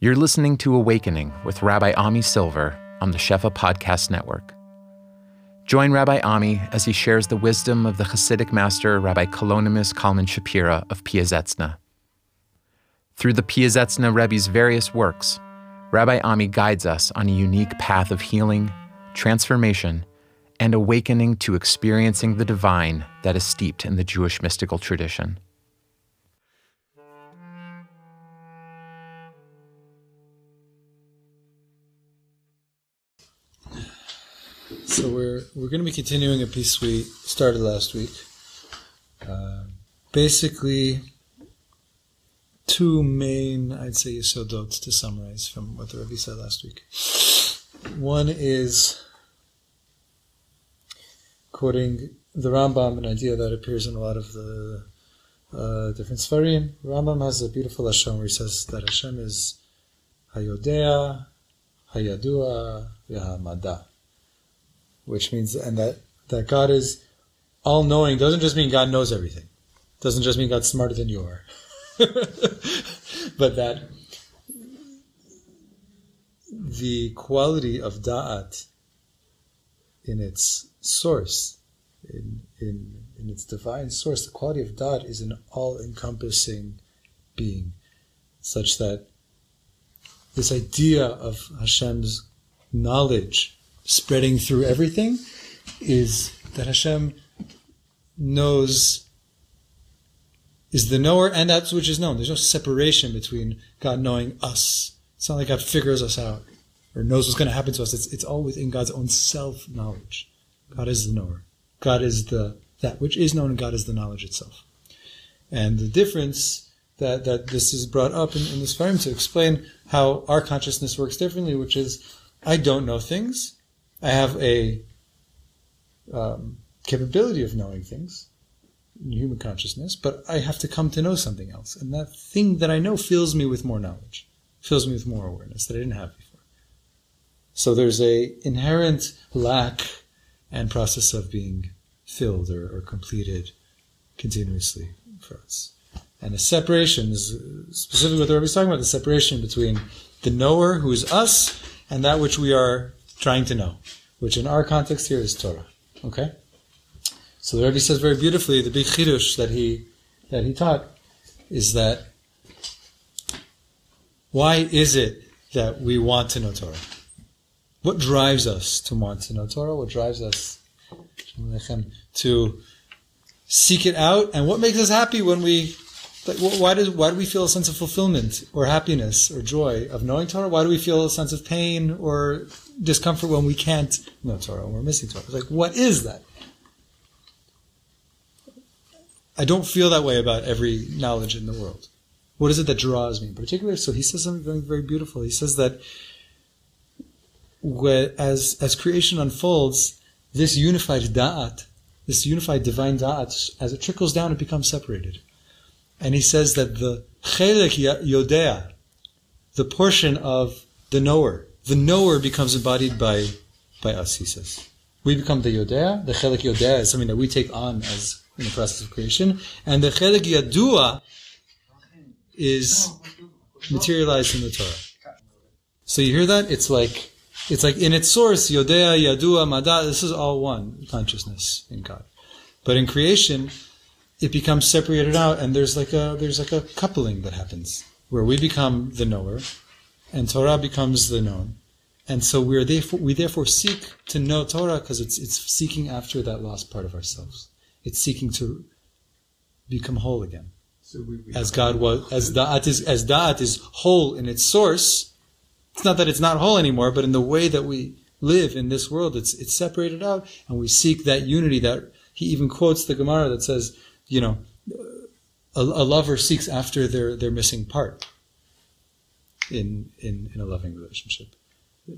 You're listening to Awakening with Rabbi Ami Silver on the Shefa Podcast Network. Join Rabbi Ami as he shares the wisdom of the Hasidic master Rabbi Kalonymus Kalman Shapira of Piazetzna. Through the Piazetzna Rebbe's various works, Rabbi Ami guides us on a unique path of healing, transformation, and awakening to experiencing the divine that is steeped in the Jewish mystical tradition. So we're we're going to be continuing a piece we started last week. Uh, basically, two main, I'd say, yesodot to summarize from what the Rebbe said last week. One is quoting the Rambam, an idea that appears in a lot of the uh, different Sfarim. Rambam has a beautiful Lashon where he says that Hashem is Hayodea, Hayadua, Yahamada which means and that that God is all knowing doesn't just mean God knows everything. Doesn't just mean God's smarter than you are. but that the quality of da'at in its source, in, in, in its divine source, the quality of da'at is an all encompassing being, such that this idea of Hashem's knowledge spreading through everything is that Hashem knows is the knower and that which is known. There's no separation between God knowing us. It's not like God figures us out or knows what's going to happen to us. It's, it's all within God's own self knowledge. God is the knower. God is the that which is known, and God is the knowledge itself. And the difference that, that this is brought up in, in this frame to explain how our consciousness works differently, which is I don't know things, I have a um, capability of knowing things in human consciousness, but I have to come to know something else. And that thing that I know fills me with more knowledge, fills me with more awareness that I didn't have before. So there's a inherent lack and process of being filled or, or completed continuously for us. And a separation is specifically what the Rebbe is talking about, the separation between the knower who is us and that which we are trying to know, which in our context here is Torah. Okay? So the Rebbe says very beautifully, the big chidush that he, that he taught is that why is it that we want to know Torah? What drives us to want to know Torah? What drives us to seek it out? And what makes us happy when we like, why do why do we feel a sense of fulfillment or happiness or joy of knowing Torah? Why do we feel a sense of pain or discomfort when we can't know Torah when we're missing Torah? It's like, what is that? I don't feel that way about every knowledge in the world. What is it that draws me in particular? So he says something very, very beautiful. He says that as as creation unfolds, this unified da'at, this unified divine da'at, as it trickles down, it becomes separated. And he says that the chelek yodea, the portion of the knower, the knower becomes embodied by, by us, he says. We become the yodea. The chelek yodea is something that we take on as in the process of creation. And the chelek yadua is materialized in the Torah. So you hear that? It's like, it's like in its source, yodea, yadua, mada, this is all one consciousness in God. But in creation, it becomes separated out and there's like a there's like a coupling that happens where we become the knower and Torah becomes the known. And so we're therefore, we therefore seek to know Torah because it's, it's seeking after that lost part of ourselves. It's seeking to become whole again. So we, we as God was, as Da'at is, as Da'at is whole in its source, it's not that it's not whole anymore, but in the way that we live in this world, it's, it's separated out and we seek that unity that he even quotes the Gemara that says, you know, a, a lover seeks after their, their missing part in, in, in a loving relationship.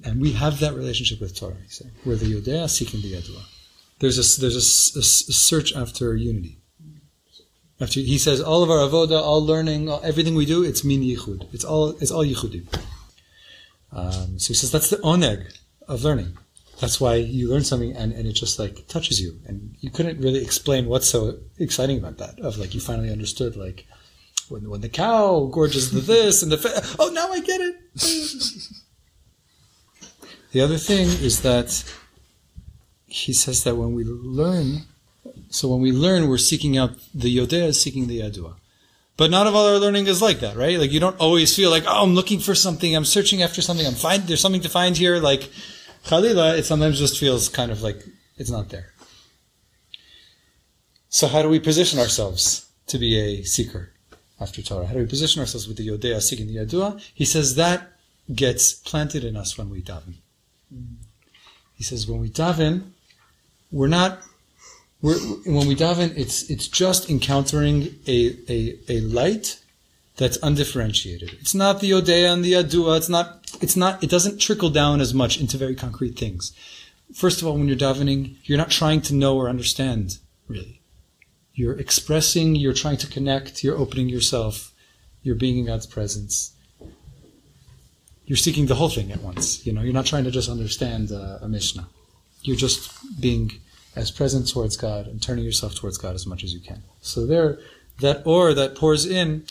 And we have that relationship with Torah, saying. We're the Yodea seeking the Yadua. There's a, there's a, a, a, search after unity. After he says all of our avoda, all learning, all, everything we do, it's min yichud. It's all it's all yichudim. Um, so he says that's the oneg of learning. That's why you learn something and, and it just like touches you. And you couldn't really explain what's so exciting about that. Of like you finally understood like when, when the cow gorges the this and the fa- oh now I get it. the other thing is that he says that when we learn, so when we learn, we're seeking out the yodea seeking the yadua. But not of all our learning is like that, right? Like you don't always feel like, oh, I'm looking for something, I'm searching after something, I'm find there's something to find here. Like Khalila, it sometimes just feels kind of like it's not there. So how do we position ourselves to be a seeker after Torah? How do we position ourselves with the Yodea seeking the Yadua? He says that gets planted in us when we daven. He says when we daven, we're not we're, when we daven, it's it's just encountering a, a, a light that's undifferentiated. It's not the Yodea and the Yadua. It's not it's not it doesn't trickle down as much into very concrete things. First of all, when you're davening, you're not trying to know or understand, really. You're expressing, you're trying to connect, you're opening yourself, you're being in God's presence. You're seeking the whole thing at once. You know, you're not trying to just understand uh, a Mishnah. You're just being as present towards God and turning yourself towards God as much as you can. So there, that or that pours in,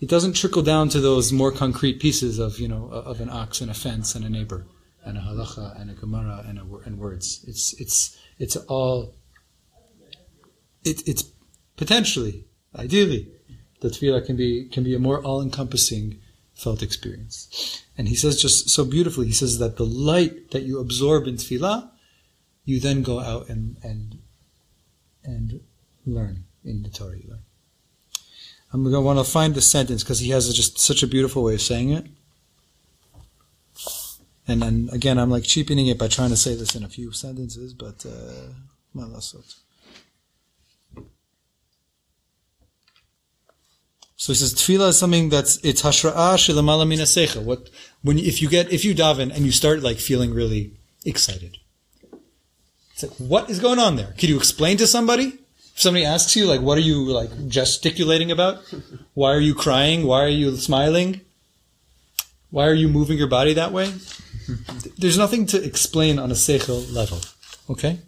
it doesn't trickle down to those more concrete pieces of, you know, of an ox and a fence and a neighbor and a halacha and a gemara and, a, and words. It's, it's, it's all it, it's potentially, ideally, the tefillah can be can be a more all-encompassing felt experience. And he says just so beautifully, he says that the light that you absorb in tefillah, you then go out and and and learn in the Torah. You learn. I'm going to want to find the sentence because he has just such a beautiful way of saying it. And then again, I'm like cheapening it by trying to say this in a few sentences, but uh, So he says tefillah is something that's it's hashra'ah shilamala min asecha. What when if you get if you daven and you start like feeling really excited, it's like what is going on there? Can you explain to somebody? If somebody asks you like what are you like gesticulating about? Why are you crying? Why are you smiling? Why are you moving your body that way? There's nothing to explain on a seichel level. Okay.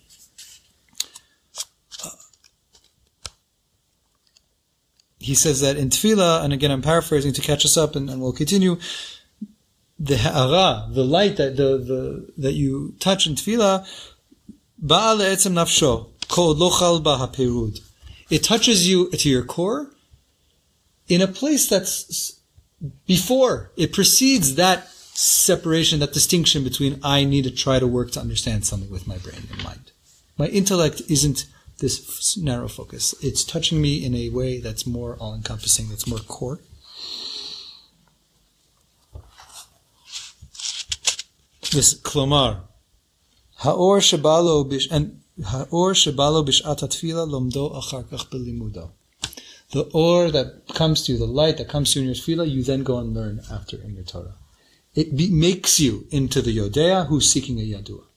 He says that in tefillah, and again I'm paraphrasing to catch us up, and, and we'll continue. The ha'ara, the light that the, the that you touch in tefillah, ba'al etzem nafsho, kol lochal. It touches you to your core in a place that's before it precedes that separation, that distinction between I need to try to work to understand something with my brain and mind. My intellect isn't this narrow focus. It's touching me in a way that's more all encompassing, that's more core. This klomar, haor shebalo bish and haor shebalo bishat atfila lomdo achar kach belimudo. The or that comes to you, the light that comes to you in your tefillah, you then go and learn after in your Torah. It be, makes you into the Yodea who's seeking a Yadua.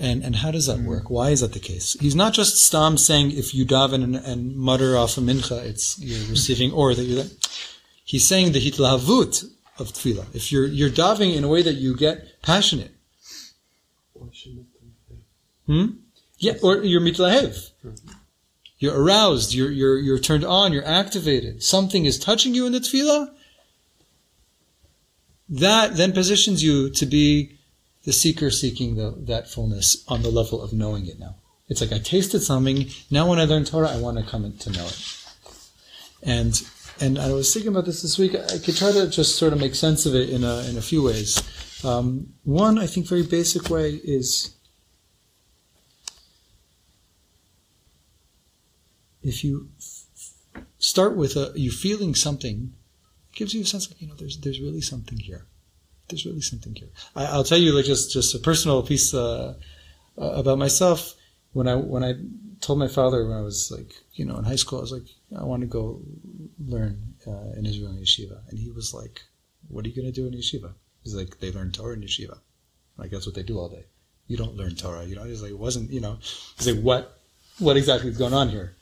And, and how does that work? Why is that the case? He's not just Stam saying if you daven and, and mutter off a mincha, it's you're receiving or that you're. He's saying the hitlahavut of tefillah. If you're you're davening in a way that you get passionate. Hmm? Yeah, or you're mitlahev. You're aroused. You're you're you're turned on. You're activated. Something is touching you in the tefillah. That then positions you to be the seeker seeking the, that fullness on the level of knowing it now. It's like I tasted something. Now, when I learn Torah, I want to come to know it. And and I was thinking about this this week. I could try to just sort of make sense of it in a in a few ways. Um, one, I think, very basic way is if you f- start with a you feeling something, it gives you a sense like you know there's there's really something here there's really something here. I, will tell you like just just a personal piece uh, uh, about myself. When I when I told my father when I was like you know in high school, I was like I want to go learn uh, in Israel in yeshiva, and he was like, "What are you going to do in yeshiva?" He's like, "They learn Torah in yeshiva." Like that's what they do all day. You don't learn Torah. You know, he's like, it wasn't you know. He's like, what what exactly is going on here?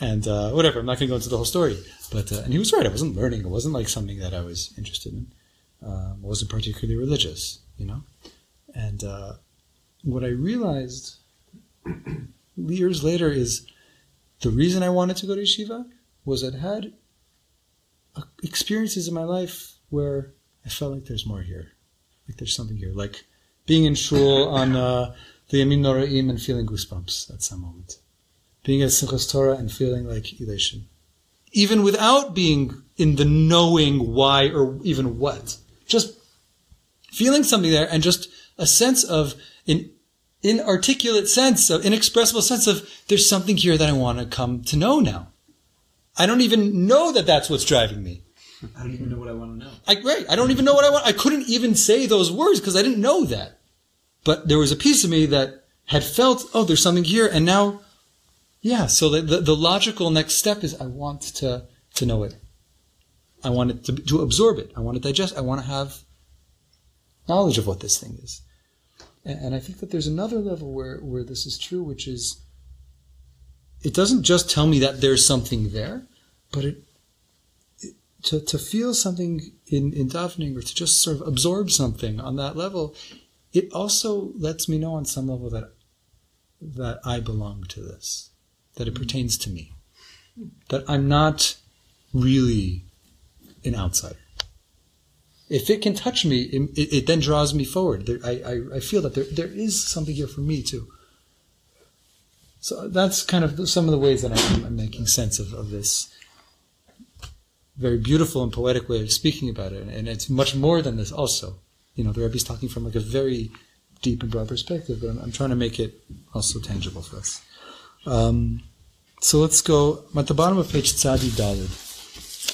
And uh, whatever. I'm not going to go into the whole story, but uh, and he was right. I wasn't learning. It wasn't like something that I was interested in um, wasn't particularly religious, you know. And uh, what I realized years later is the reason I wanted to go to yeshiva was it had uh, experiences in my life where I felt like there's more here, like there's something here, like being in shul on uh, the Yamin Noraim and feeling goosebumps at some moment, being at Simchas Torah and feeling like elation, even without being in the knowing why or even what, just feeling something there and just a sense of an inarticulate sense of inexpressible sense of there's something here that I want to come to know now. I don't even know that that's what's driving me. I don't even know what I want to know. I, right. I don't even know what I want. I couldn't even say those words because I didn't know that. But there was a piece of me that had felt, oh, there's something here. And now, yeah. So the, the, the logical next step is I want to, to know it. I want it to, to absorb it. I want to digest. I want to have knowledge of what this thing is. And, and I think that there's another level where, where this is true, which is it doesn't just tell me that there's something there, but it, it to, to feel something in, in davening or to just sort of absorb something on that level, it also lets me know on some level that that I belong to this, that it pertains to me, that I'm not really an outsider. If it can touch me, it, it then draws me forward. There, I, I, I feel that there, there is something here for me too. So that's kind of some of the ways that I'm, I'm making sense of, of this very beautiful and poetic way of speaking about it. And it's much more than this also. You know, the Rebbe's talking from like a very deep and broad perspective, but I'm, I'm trying to make it also tangible for us. Um, so let's go I'm at the bottom of page Tzadi Dalid.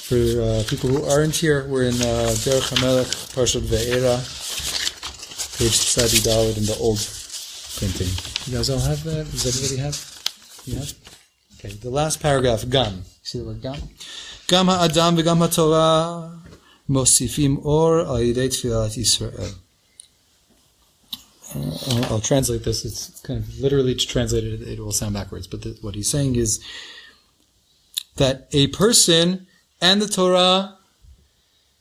For uh, people who aren't here, we're in uh, Derech HaMelech, Parshat Ve'era, page Tzadi Dalid in the old printing. You guys all have that? Does everybody have? Have? Okay, the last paragraph, Gam. See the word Gam? Gam ha'adam v'gam ha'torah mosifim or al yidei tfilat Yisrael. Uh, I'll, I'll translate this. It's kind of literally translated. It will sound backwards, but the, what he's saying is that a person and the Torah,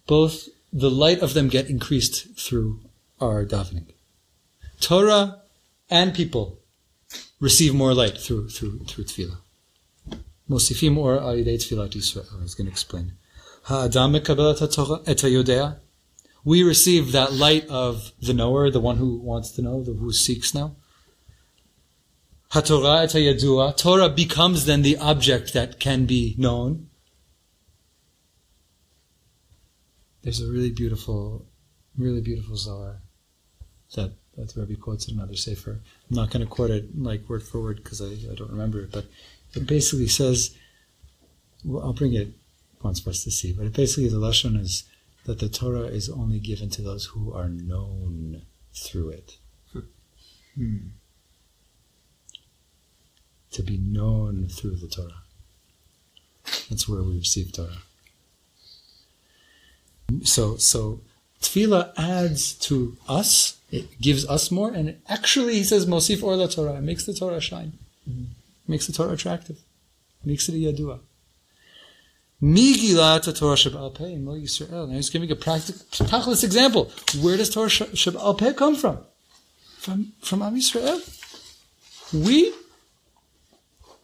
both the light of them get increased through our davening. Torah and people receive more light through through through tefillah. Mosifim or alidei tefillat Yisrael. I was going to explain. Ha'adam mekabel et hayodea. We receive that light of the knower, the one who wants to know, the who seeks now. HaTorah et hayadua. Torah becomes then the object that can be known. There's a really beautiful, really beautiful Zohar that that the Rebbe quotes in another sefer. I'm not going to quote it like word for word because I, I don't remember it, but it basically says, well, I'll bring it once for us to see, but it basically the lashon is that the Torah is only given to those who are known through it. Hmm. To be known through the Torah. That's where we receive Torah. So, so tefillah adds to us it gives us more, and it actually, he says, Mosif or la Torah. Makes the Torah shine. Mm-hmm. Makes the Torah attractive. Makes it a Yadua. Migilat Torah Peh in Yisrael. Now he's giving a practical, example. Where does Torah Sheba'al Peh come from? From, from Am Yisrael. We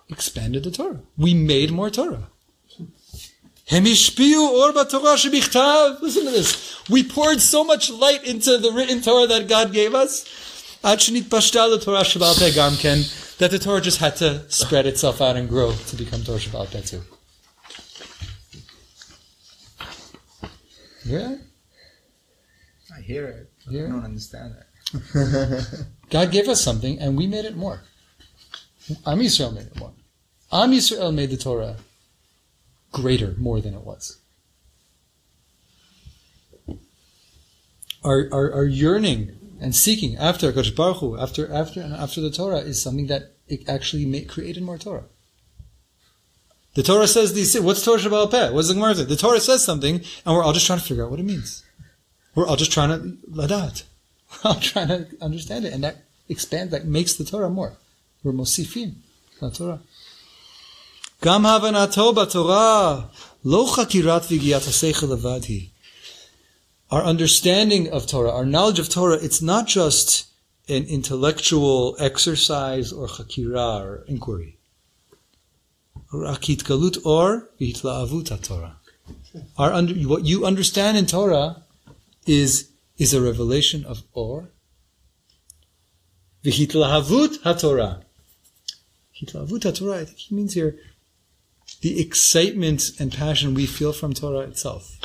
expanded the Torah. We made more Torah. Listen to this. We poured so much light into the written Torah that God gave us. That the Torah just had to spread itself out and grow to become Torah Sheba'al Peh too. Yeah? I hear it. Yeah. I don't understand it. God gave us something and we made it more. Am Yisrael made it more. Am Yisrael made the Torah greater more than it was. Our, our, our yearning and seeking after Kodesh Baruch Hu, after after and after the Torah is something that it actually made, created more Torah. The Torah says these. What's Torah Sheba'al Peh? What's the Gemara say? The Torah says something, and we're all just trying to figure out what it means. We're all just trying to ladat. We're all trying to understand it, and that expands, that makes the Torah more. We're mosifim, the Torah. גם הבנתו בתורה, לא חקירת ויגיעת השכל לבד היא. Our understanding of Torah, our knowledge of Torah, it's not just an intellectual exercise or chakira or inquiry. רק התגלות אור והתלהבות התורה. Our under, what you understand in Torah is is a revelation of Or. V'hitlahavut haTorah. Hitlahavut haTorah. I think he means here the excitement and passion we feel from Torah itself.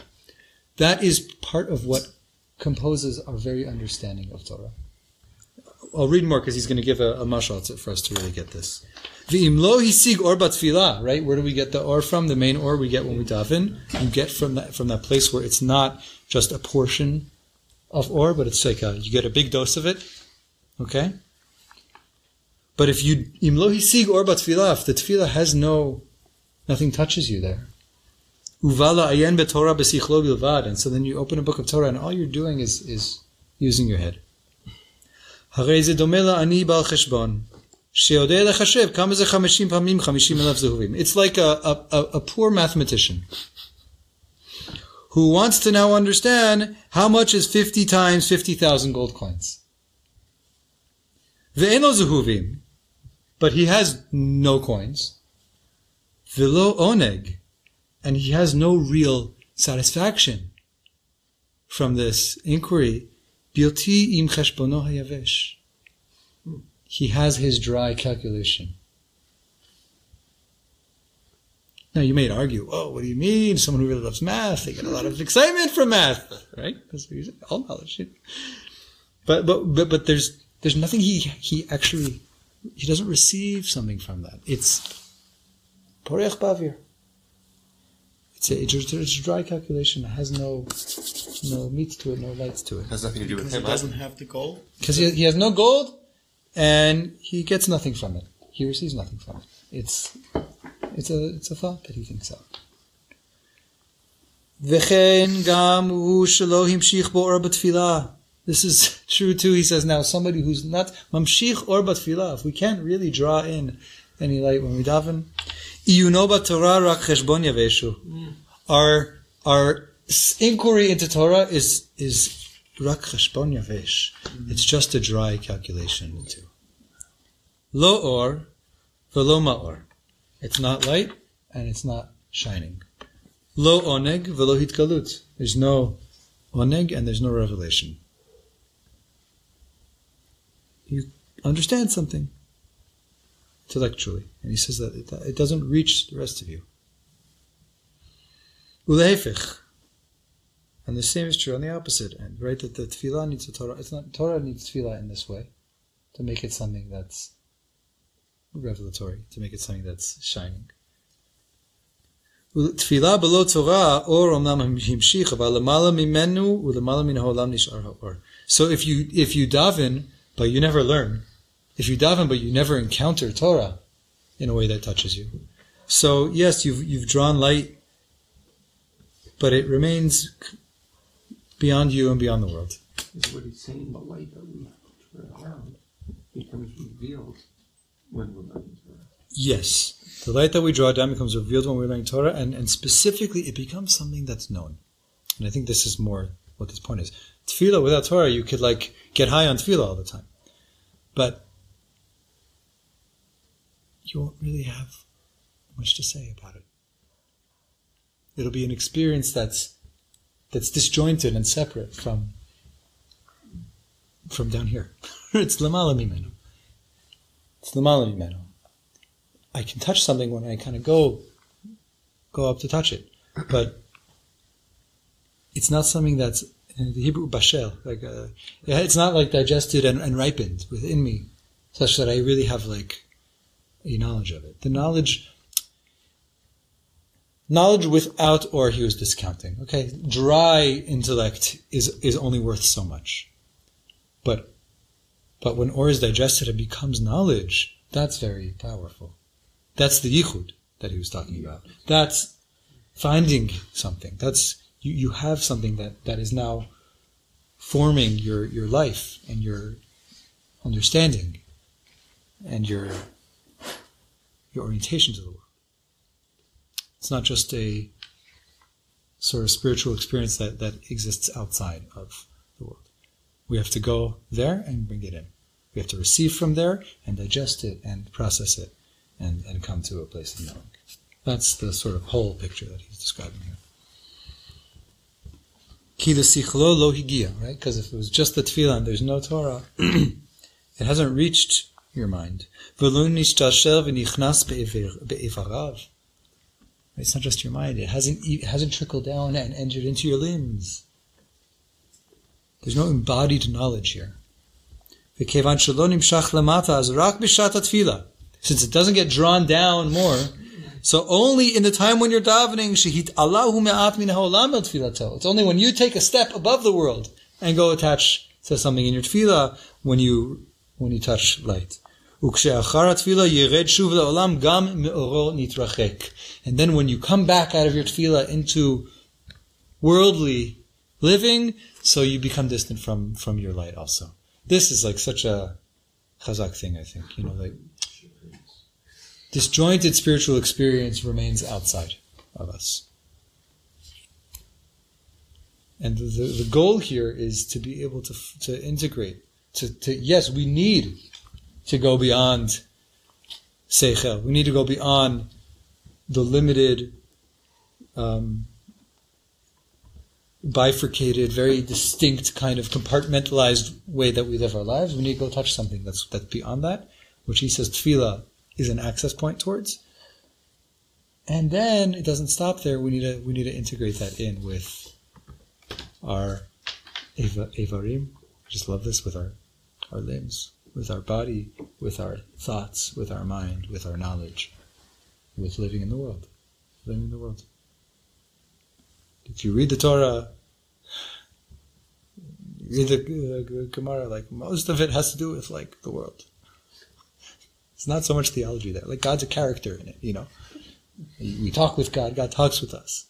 That is part of what composes our very understanding of Torah. I'll read more because he's going to give a, a mashal for us to really get this. V'imlo hisig or batfilah, right? Where do we get the or from? The main or we get when we daven. You get from that from that place where it's not just a portion of or, but it's like a, you get a big dose of it. Okay. But if you imlo hisig or batfilah, if the tefillah has no, nothing touches you there. Uvala ayen betorah besichlo bilvad, and so then you open a book of Torah, and all you're doing is is using your head. הרי זה דומה לעני בעל חשבון, שיודע לחשב כמה זה חמישים פעמים חמישים אלף זהובים. It's like a, a, a, a poor mathematician who wants to now understand how much is 50 times 50,000 gold coins. ואין לו זהובים, but he has no coins. velo oneg, and he has no real satisfaction from this inquiry. Bilti im cheshbono hayavesh. He has his dry calculation. Now you may argue, oh, what do you mean? Someone who really loves math, they get a lot of excitement from math, right? That's what you say. All knowledge. But but but but there's there's nothing he he actually he doesn't receive something from that. It's porech bavir. It's a, it's a dry calculation. It has no no meat to it, no lights to it. Has nothing to do with him. it doesn't have the gold. Because he, he has no gold, and he gets nothing from it. He receives nothing from it. It's it's a it's a thought that he thinks out. V'chein gam hu shelo himshich bo or b'tfilah. This is true too. He says now somebody who's not mamshich or b'tfilah. If we can't really draw in any light when we daven, iyuno Torah rak cheshbon yaveshu. Hmm. Our our inquiry into Torah is is rak cheshbon yavesh. Hmm. It's just a dry calculation. Lo or, velo ma'or. It's not light and it's not shining. Lo oneg velo hitgalut. There's no oneg and there's no revelation. You understand something intellectually, and he says that it, it doesn't reach the rest of you. Ulehefich. And the same is true on the opposite end, right? That the tefillah needs a Torah. It's not Torah needs tefillah in this way to make it something that's revelatory, to make it something that's shining. תפילה בלא תורה, אור אמנם המשיך, אבל למעלה ממנו ולמעלה מן העולם נשאר האור. So if you, if you daven, but you never learn, if you daven but you never encounter Torah in a way that touches you. So yes, you've, you've drawn light, but it remains beyond you and beyond the world. Is what he's saying, the light that we turn around becomes revealed when we're learning Torah. Yes. The light that we draw down becomes revealed when we're learning Torah, and, and specifically, it becomes something that's known. And I think this is more what this point is. Tefillah without Torah, you could like get high on tefillah all the time, but you won't really have much to say about it. It'll be an experience that's that's disjointed and separate from from down here. it's lamala mimenu. It's lamala mimenu. I can touch something when I kind of go go up to touch it, but it's not something that's in the Hebrew bashel. Like uh, it's not like digested and, and ripened within me, such that I really have like a knowledge of it. The knowledge. Knowledge without or he was discounting. Okay, dry intellect is is only worth so much, but but when or is digested, it becomes knowledge. That's very powerful. That's the yichud that he was talking about. That's finding something. That's you, you have something that, that is now forming your, your life and your understanding and your your orientation to the world. It's not just a sort of spiritual experience that, that exists outside of the world. We have to go there and bring it in. We have to receive from there and digest it and process it and, and come to a place of knowing. That's the sort of whole picture that he's describing here. Ki lo higia, right? Because if it was just the tefillah and there's no Torah, it hasn't reached your mind. It's not just your mind. It hasn't, it hasn't trickled down and entered into your limbs. There's no embodied knowledge here. Since it doesn't get drawn down more, so only in the time when you're davening. It's only when you take a step above the world and go attach to something in your tefillah, when you when you touch light. And then when you come back out of your tefillah into worldly living, so you become distant from, from your light also. This is like such a chazak thing, I think. You know, like disjointed spiritual experience remains outside of us. And the, the goal here is to be able to, to integrate to, to, yes, we need to go beyond seichel. We need to go beyond the limited, um, bifurcated, very distinct kind of compartmentalized way that we live our lives. We need to go touch something that's that's beyond that, which he says tefillah is an access point towards. And then it doesn't stop there. We need to we need to integrate that in with our eva, evarim. Just love this with our our limbs, with our body, with our thoughts, with our mind, with our knowledge, with living in the world, living in the world. If you read the Torah, read the uh, Gemara, like most of it has to do with like the world. It's not so much theology there. Like God's a character in it, you know. We talk with God, God talks with us.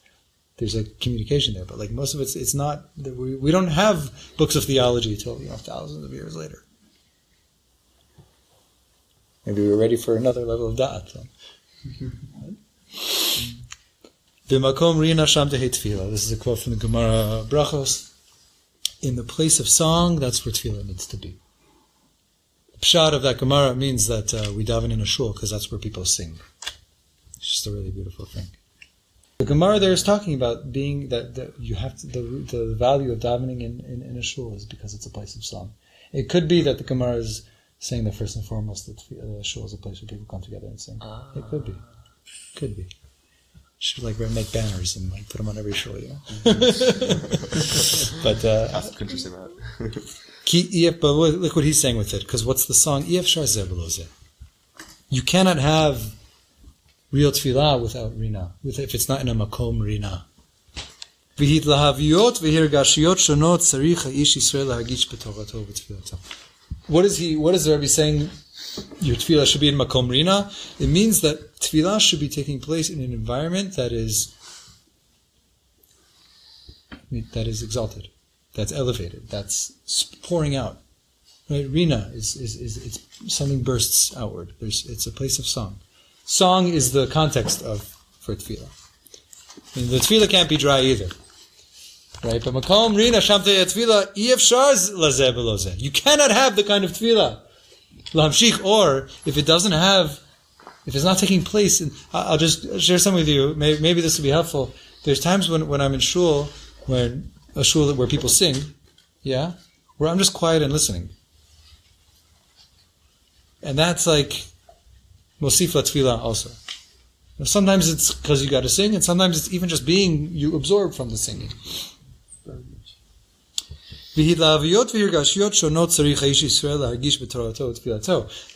There's a communication there, but like most of it's it's not. We, we don't have books of theology till you know thousands of years later. Maybe we're ready for another level of da'at. This is a quote from the Gemara Brachos. In the place of song, that's where tefillah needs to be. The pshat of that Gemara means that uh, we daven in a shul because that's where people sing. It's just a really beautiful thing. The Gemara there is talking about being that, that you have to, the the value of davening in, in, in a shul is because it's a place of song. It could be that the Gemara is saying that first and foremost that the shul is a place where people come together and sing. It could be, could be. Should like make banners and like put them on every show, you know. but uh, That's interesting. That. Ki but look look what he's saying with it. Because what's the song? EF Shar Zeh You cannot have real tefillah without rina, with, if it's not in a makom rina. What is he? What is the Rebbe saying? Your tefillah should be in makom rina. It means that tefillah should be taking place in an environment that is that is exalted, that's elevated, that's pouring out. Right? Rina is, is, is it's something bursts outward. There's, it's a place of song. Song is the context of for tefillah. And the tefillah can't be dry either. Right? But makom rina shamte tefillah efshar lazeh belozeh. You cannot have the kind of tefillah lamshich, or if it doesn't have, if it's not taking place, I- I'll just share some with you. Maybe, maybe this will be helpful. There's times when, when I'm in shul, when a shul where people sing, yeah, where I'm just quiet and listening, and that's like Mosif Tefillah also. Now, sometimes it's because you got to sing, and sometimes it's even just being you absorb from the singing.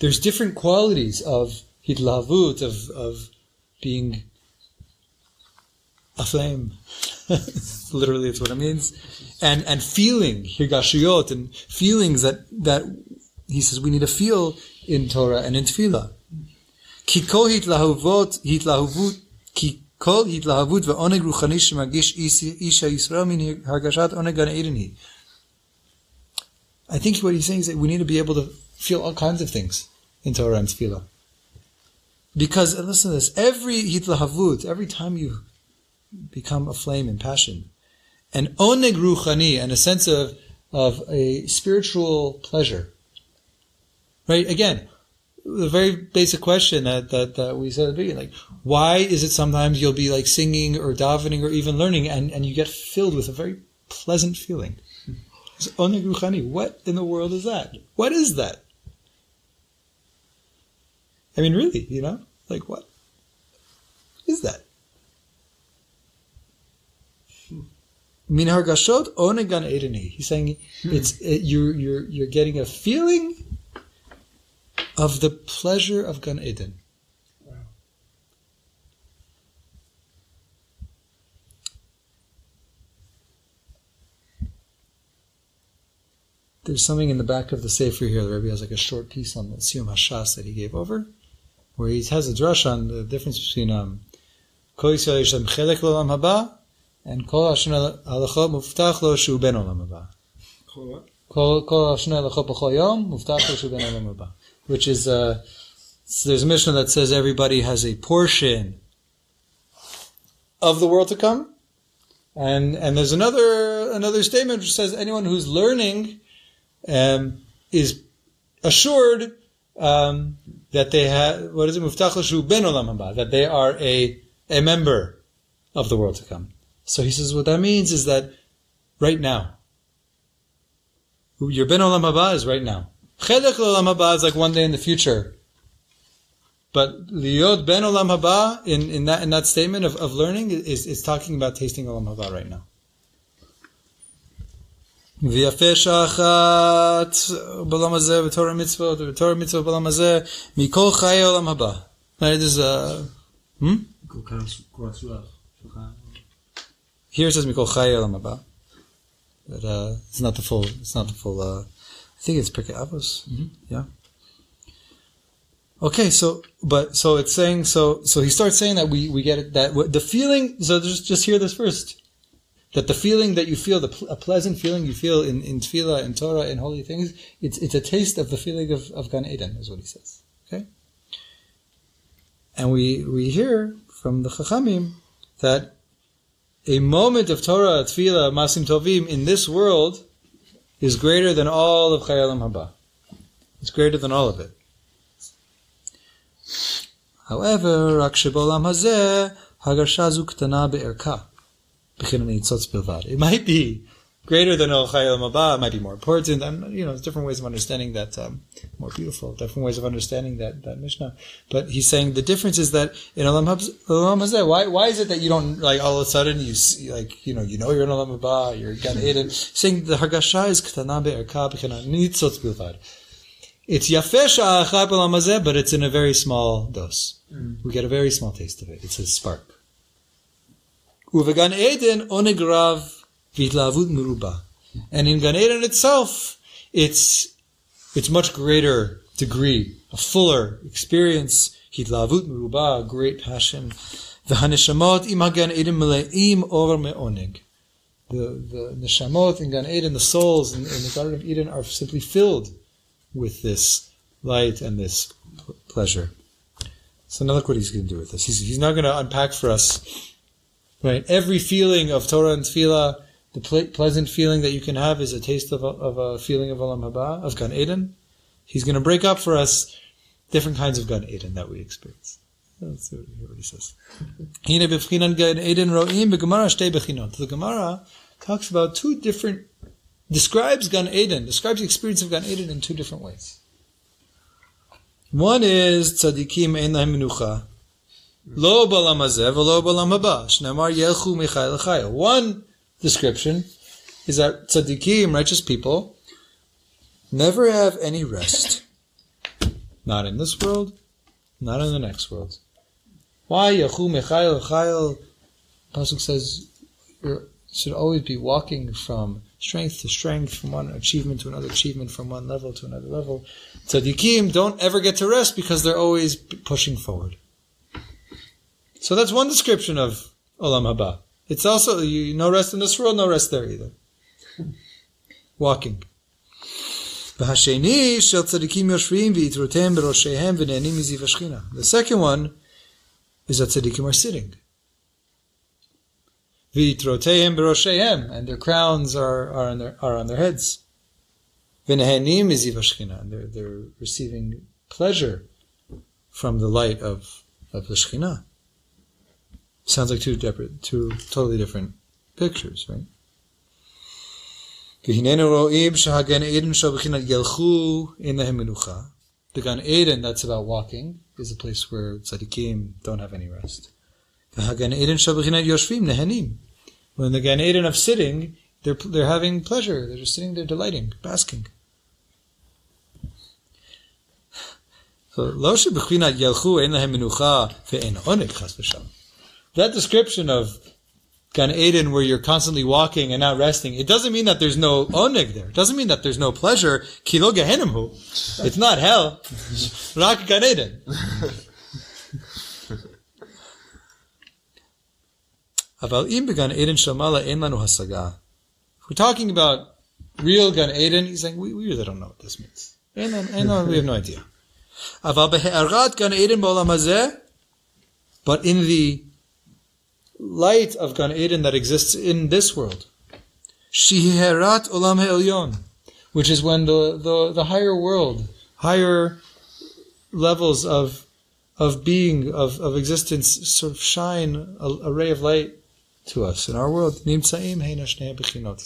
There's different qualities of hidlavut, of, of being aflame. Literally, it's what it means. And and feeling higashiyot and feelings that that he says we need to feel in Torah and in Tefillah. כי כל התלהבות, התלהבות, כי כל התלהבות ועונג רוחני שמרגיש איש, איש הישראל מן הרגשת עונג גן עדן היא. I think what he's saying is that we need to be able to feel all kinds of things in Torah and Tefillah. Because, and listen to this, every hitlahavut, every time you become aflame in passion, and oneg ruchani, and a sense of, of a spiritual pleasure, right? Again, the very basic question that, that, that we said at the beginning, like, why is it sometimes you'll be like singing or davening or even learning and, and you get filled with a very pleasant feeling. It's. What in the world is that? What is that? I mean, really, you know, like what is that? Min hargashot oneg gan edeni. He's saying it's it, you're you're you're getting a feeling of the pleasure of Gan Eden. There's something in the back of the Sefer here. The Rebbe has like a short piece on the Siyum Hashas that he gave over, where he has a drush on the difference between um, Kol Yisrael Yesh Lem Chelek L'Olam Haba and Kol Hashna Halachot Muftach Lo Shu Ben Olam Haba. Kol Kol Hashna Halachot B'Chol Yom Muftach Lo Shu Ben Olam Haba. Which is, uh, so there's a Mishnah that says everybody has a portion of the world to come. And, and there's another, another statement which says anyone who's learning um, is assured um, that they have what is it ben olam haba that they are a a member of the world to come. So he says what that means is that right now, your ben olam haba is right now. Chelek l'olam haba is like one day in the future. But liyod ben olam haba in, that statement of, learning is, talking about tasting olam haba right now. ויפה שעה אחת בעולם הזה בתור המצוות ובתור המצוות בעולם הזה מכל חיי העולם הבא. Here it says מכל חיי העולם הבא. But, uh, it's not the full, it's not the full uh, think it's Pirkei Avos. Mm-hmm. Yeah. Okay, so, but, so it's saying, so, so he starts saying that we, we get it, that the feeling, so just, just hear this first that the feeling that you feel, the a pleasant feeling you feel in, in tefillah, in Torah, in holy things, it's, it's a taste of the feeling of, of Gan Eden, is what he says. Okay? And we, we hear from the Chachamim that a moment of Torah, tefillah, ma'asim tovim in this world is greater than all of Chayalim Haba. It's greater than all of it. However, shebolam hazeh, hagasha zu ktana be'erka. It might be greater than El Chayil Mabah, it might be more important, and you know, there's different ways of understanding that, um, more beautiful, different ways of understanding that, that Mishnah. But he's saying the difference is that in Olam Hazeh, why, why is it that you don't, like, all of a sudden you see, like, you know, you know you're in Olam Haba, you're Gan Eden, saying the Hargasha is Ktana Be'erka B'china Nitzotz Bilvad. It's Yafeh Sha'achab Olam Hazeh, but it's in a very small dose. Mm. We get a very small taste of it. It's a spark. Uvegan Eden onegrav vitlavut meruba. And in Gan Eden itself, it's, it's much greater degree, a fuller experience, hitlavut meruba, great passion. Im hagan Eden mele'im. The, the neshamot in Gan Eden, the souls in, in the Garden of Eden are simply filled with this light and this pleasure. So now look what he's going to do with this. He's, he's now going to unpack for us Right. Every feeling of Torah and Tefillah, the ple- pleasant feeling that you can have is a taste of a, of a feeling of Olam Haba, of Gan Eden. He's going to break up for us different kinds of Gan Eden that we experience. Let's see what he says. The Gemara talks about two different, describes Gan Eden, describes the experience of Gan Eden in two different ways. One is tzaddikim ein lahem menucha, Lo balam v'lo balam haba. Shnemar yelchu michayil chayil. One description is that tzaddikim, righteous people, never have any rest. Not in this world, not in the next world. Why Yechu Mechayil Chayil? Pasuk says you should always be walking from strength to strength, from one achievement to another achievement, from one level to another level. Tzaddikim don't ever get to rest because they're always pushing forward. So that's one description of Olam Haba. It's also you, no rest in this world, no rest there either. Walking. The second one is that tzaddikim are sitting. And their crowns are, are, on, their, are on their heads. And they're, they're receiving pleasure from the light of, of the Shekhinah. Sounds like two different, two totally different pictures, right? והננו רואים שהגן עדן שהוא בחינת ילכו אין להם מנוחה. The Gan Eden that's about walking is a place where tzaddikim don't have any rest. והגן עדן שהוא בחינת יושבים נהנים. When the Gan Eden of sitting, they're, they're having pleasure. They're just sitting there delighting, basking. So, לא שבחינת ילכו אין להם מנוחה ואין עונג חס ושלום. that description of Gan Eden where you're constantly walking and not resting, it doesn't mean that there's no oneg there. It doesn't mean that there's no pleasure. Kilo Gehenim. It's not hell. Rak Gan Eden. Aval im began Eden shamala ein lanu hasaga. If we're talking about real Gan Eden, he's saying, we, we really don't know what this means. Ein lan- we have no idea. Aval behe'arat Gan Eden b'olam hazeh, but in the light of Gan Eden that exists in this world. Shihirat Olam Elyon, which is when the, the, the higher world, higher levels of of being, of, of existence, sort of shine a, a ray of light to us in our world. It's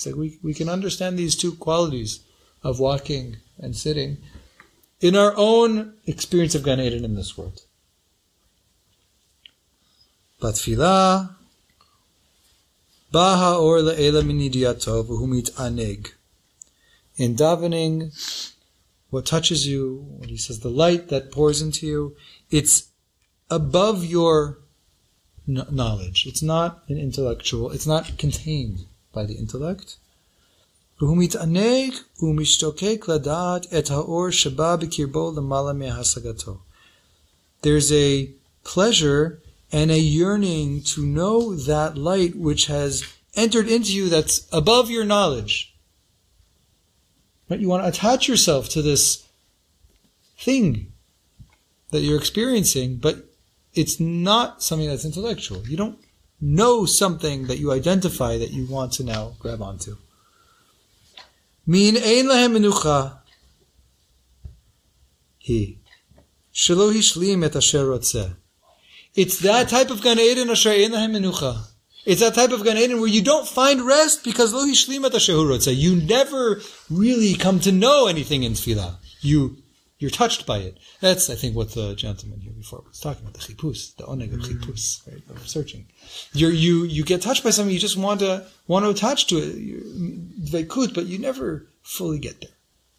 like we, we can understand these two qualities of walking and sitting in our own experience of Gan Eden in this world. But filah Baha or le'ela aneg. In davening, what touches you, when he says, the light that pours into you, it's above your knowledge. It's not an intellectual, it's not contained by the intellect. There's a pleasure and a yearning to know that light which has entered into you that's above your knowledge. Right? You want to attach yourself to this thing that you're experiencing, but it's not something that's intellectual. You don't know something that you identify that you want to now grab onto. Min ein lahem menucha. He. Shelo hishlim et asher rotzeh. It's that type of Gan Eden asher ein menucha. It's that type of Gan Eden where you don't find rest because lo hishlimat asher hu. You never really come to know anything in tefillah. You you're touched by it. That's I think what the gentleman here before was talking about the chipus, the oneg of chipus, right? Of searching. You're, you you get touched by something you just want to want to attach to it, veikut, but you never fully get there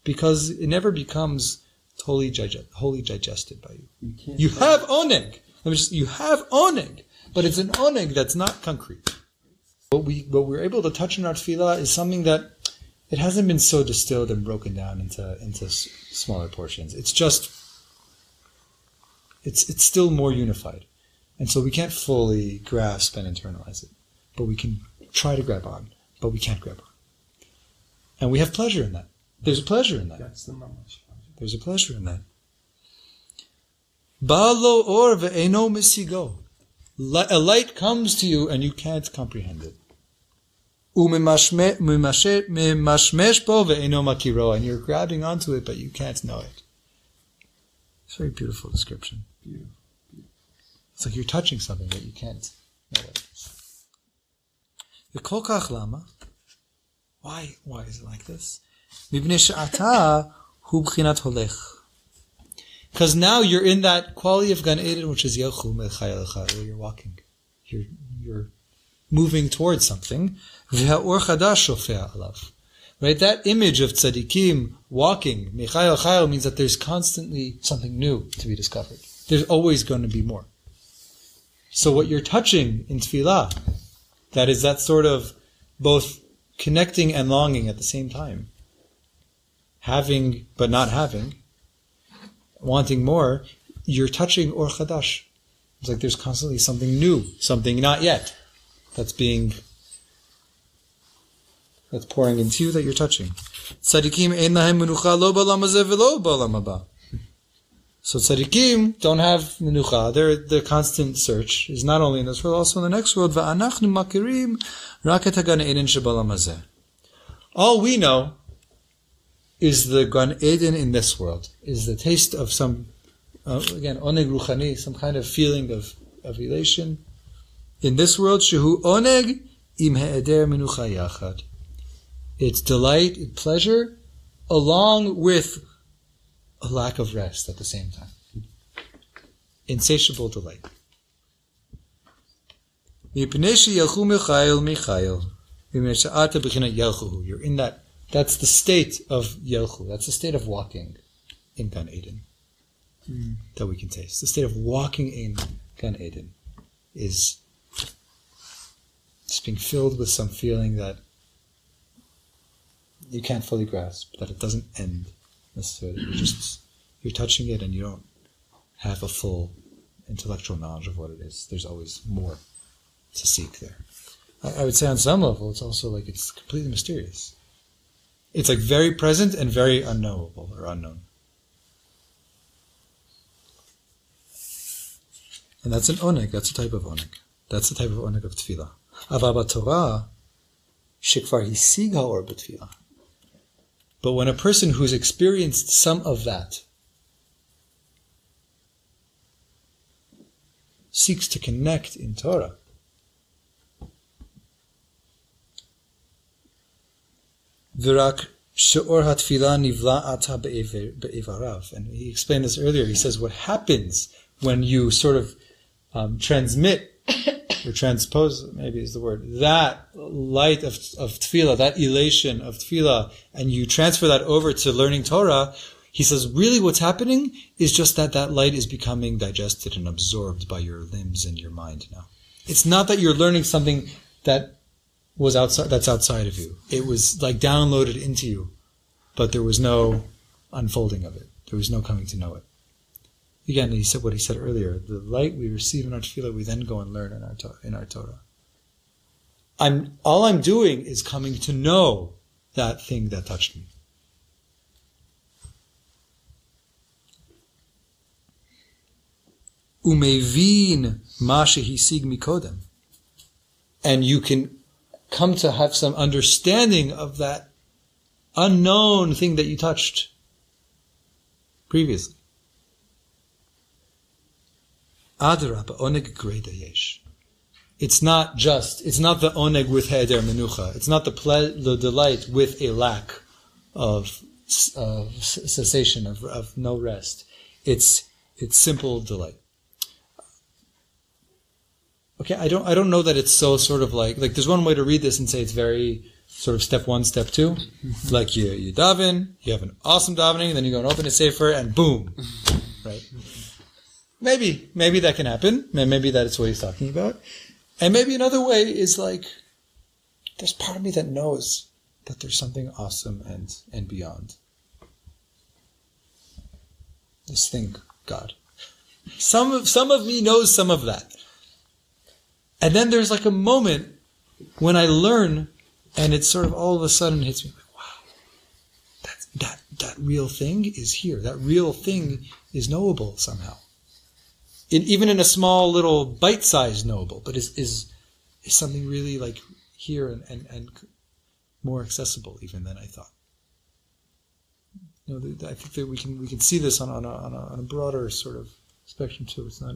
because it never becomes totally digest, wholly digested by you. You. You have oneg. Just, you have oneg, but it's an oneg that's not concrete. What we what we're able to touch in our tefillah is something that it hasn't been so distilled and broken down into into s- smaller portions. It's just it's it's still more unified, and so we can't fully grasp and internalize it, but we can try to grab on, but we can't grab on, and we have pleasure in that. There's a pleasure in that. That's the. There's a pleasure in that. Balo or ve'eno misigo. A light comes to you and you can't comprehend it. Umimashmesh bo ve'eno makiro. And you're grabbing onto it, but you can't know it. It's a very beautiful description. It's like you're touching something that you can't know it. V'kolkach lama. Why, why is it like this? Because now you're in that quality of Gan Eden, which is Yechu Mechayelecha, where you're walking. You're, you're moving towards something. Right? That image of tzaddikim walking, Michael Chayel, means that there's constantly something new to be discovered. There's always going to be more. So what you're touching in Tfilah, that is that sort of both connecting and longing at the same time. Having but not having wanting more, you're touching or chadash. It's like there's constantly something new, something not yet, that's being that's pouring into you that you're touching. Tzadikim ein lahem menucha lo ba'olam hazeh v'lo ba'olam haba. So tzaddikim don't have menucha. Their the constant search is not only in this world, also in the next world. Va'anachnu makirim shebalam. All we know is the Gan Eden in this world, is the taste of some, uh, again, oneg ruchani, some kind of feeling of, of elation. In this world, shehu oneg im he'eder menucha yachad. It's delight, it's pleasure, along with a lack of rest at the same time. Insatiable delight. You're in that, that's the state of Yelchu, that's the state of walking in Gan Eden hmm. that we can taste. The state of walking in Gan Eden is just being filled with some feeling that you can't fully grasp, that it doesn't end necessarily. You're just you're touching it and you don't have a full intellectual knowledge of what it is. There's always more to seek there. I, I would say on some level it's also like it's completely mysterious. It's like very present and very unknowable or unknown. And that's an oneg, that's a type of oneg. That's the type of oneg of tefillah. Avaba Torah, shikvar hisig haor b'tefillah. But when a person who's experienced some of that seeks to connect in Torah, Virak she'or hatfilah nivla'ata be'evarav. And he explained this earlier. He says what happens when you sort of um, transmit or transpose, maybe is the word, that light of, of tefillah, that elation of tefillah, and you transfer that over to learning Torah, he says, really what's happening is just that that light is becoming digested and absorbed by your limbs and your mind now. It's not that you're learning something that was outside, that's outside of you. It was like downloaded into you, but there was no unfolding of it. There was no coming to know it. Again, he said what he said earlier. The light we receive in our tefillah, we then go and learn in our in our Torah. I'm all I'm doing is coming to know that thing that touched me. Umevin ma shehisig mikodem, and you can come to have some understanding of that unknown thing that you touched previously. Adarabba, oneg greda yesh. It's not just, it's not the oneg with heder menucha. It's not the, ple- the delight with a lack of, of cessation, of, of no rest. It's, it's simple delight. Okay, I don't, I don't know that it's so sort of like, like there's one way to read this and say it's very sort of step one, step 2 mm-hmm. Like you, you daven, you have an awesome davening, and then you go and open a sefer and boom, right? Maybe, maybe that can happen. Maybe that's what he's talking about. And maybe another way is like, there's part of me that knows that there's something awesome and, and beyond. This thing, God. Some of, some of me knows some of that. And then there's like a moment when I learn and it sort of all of a sudden hits me like, wow, that, that, that real thing is here. That real thing is knowable somehow in, even in a small little bite-sized knowable, but is is is something really like here and, and, and more accessible even than I thought. You know, I think that we can we can see this on, on, a, on, a, on a broader sort of spectrum too. It's not.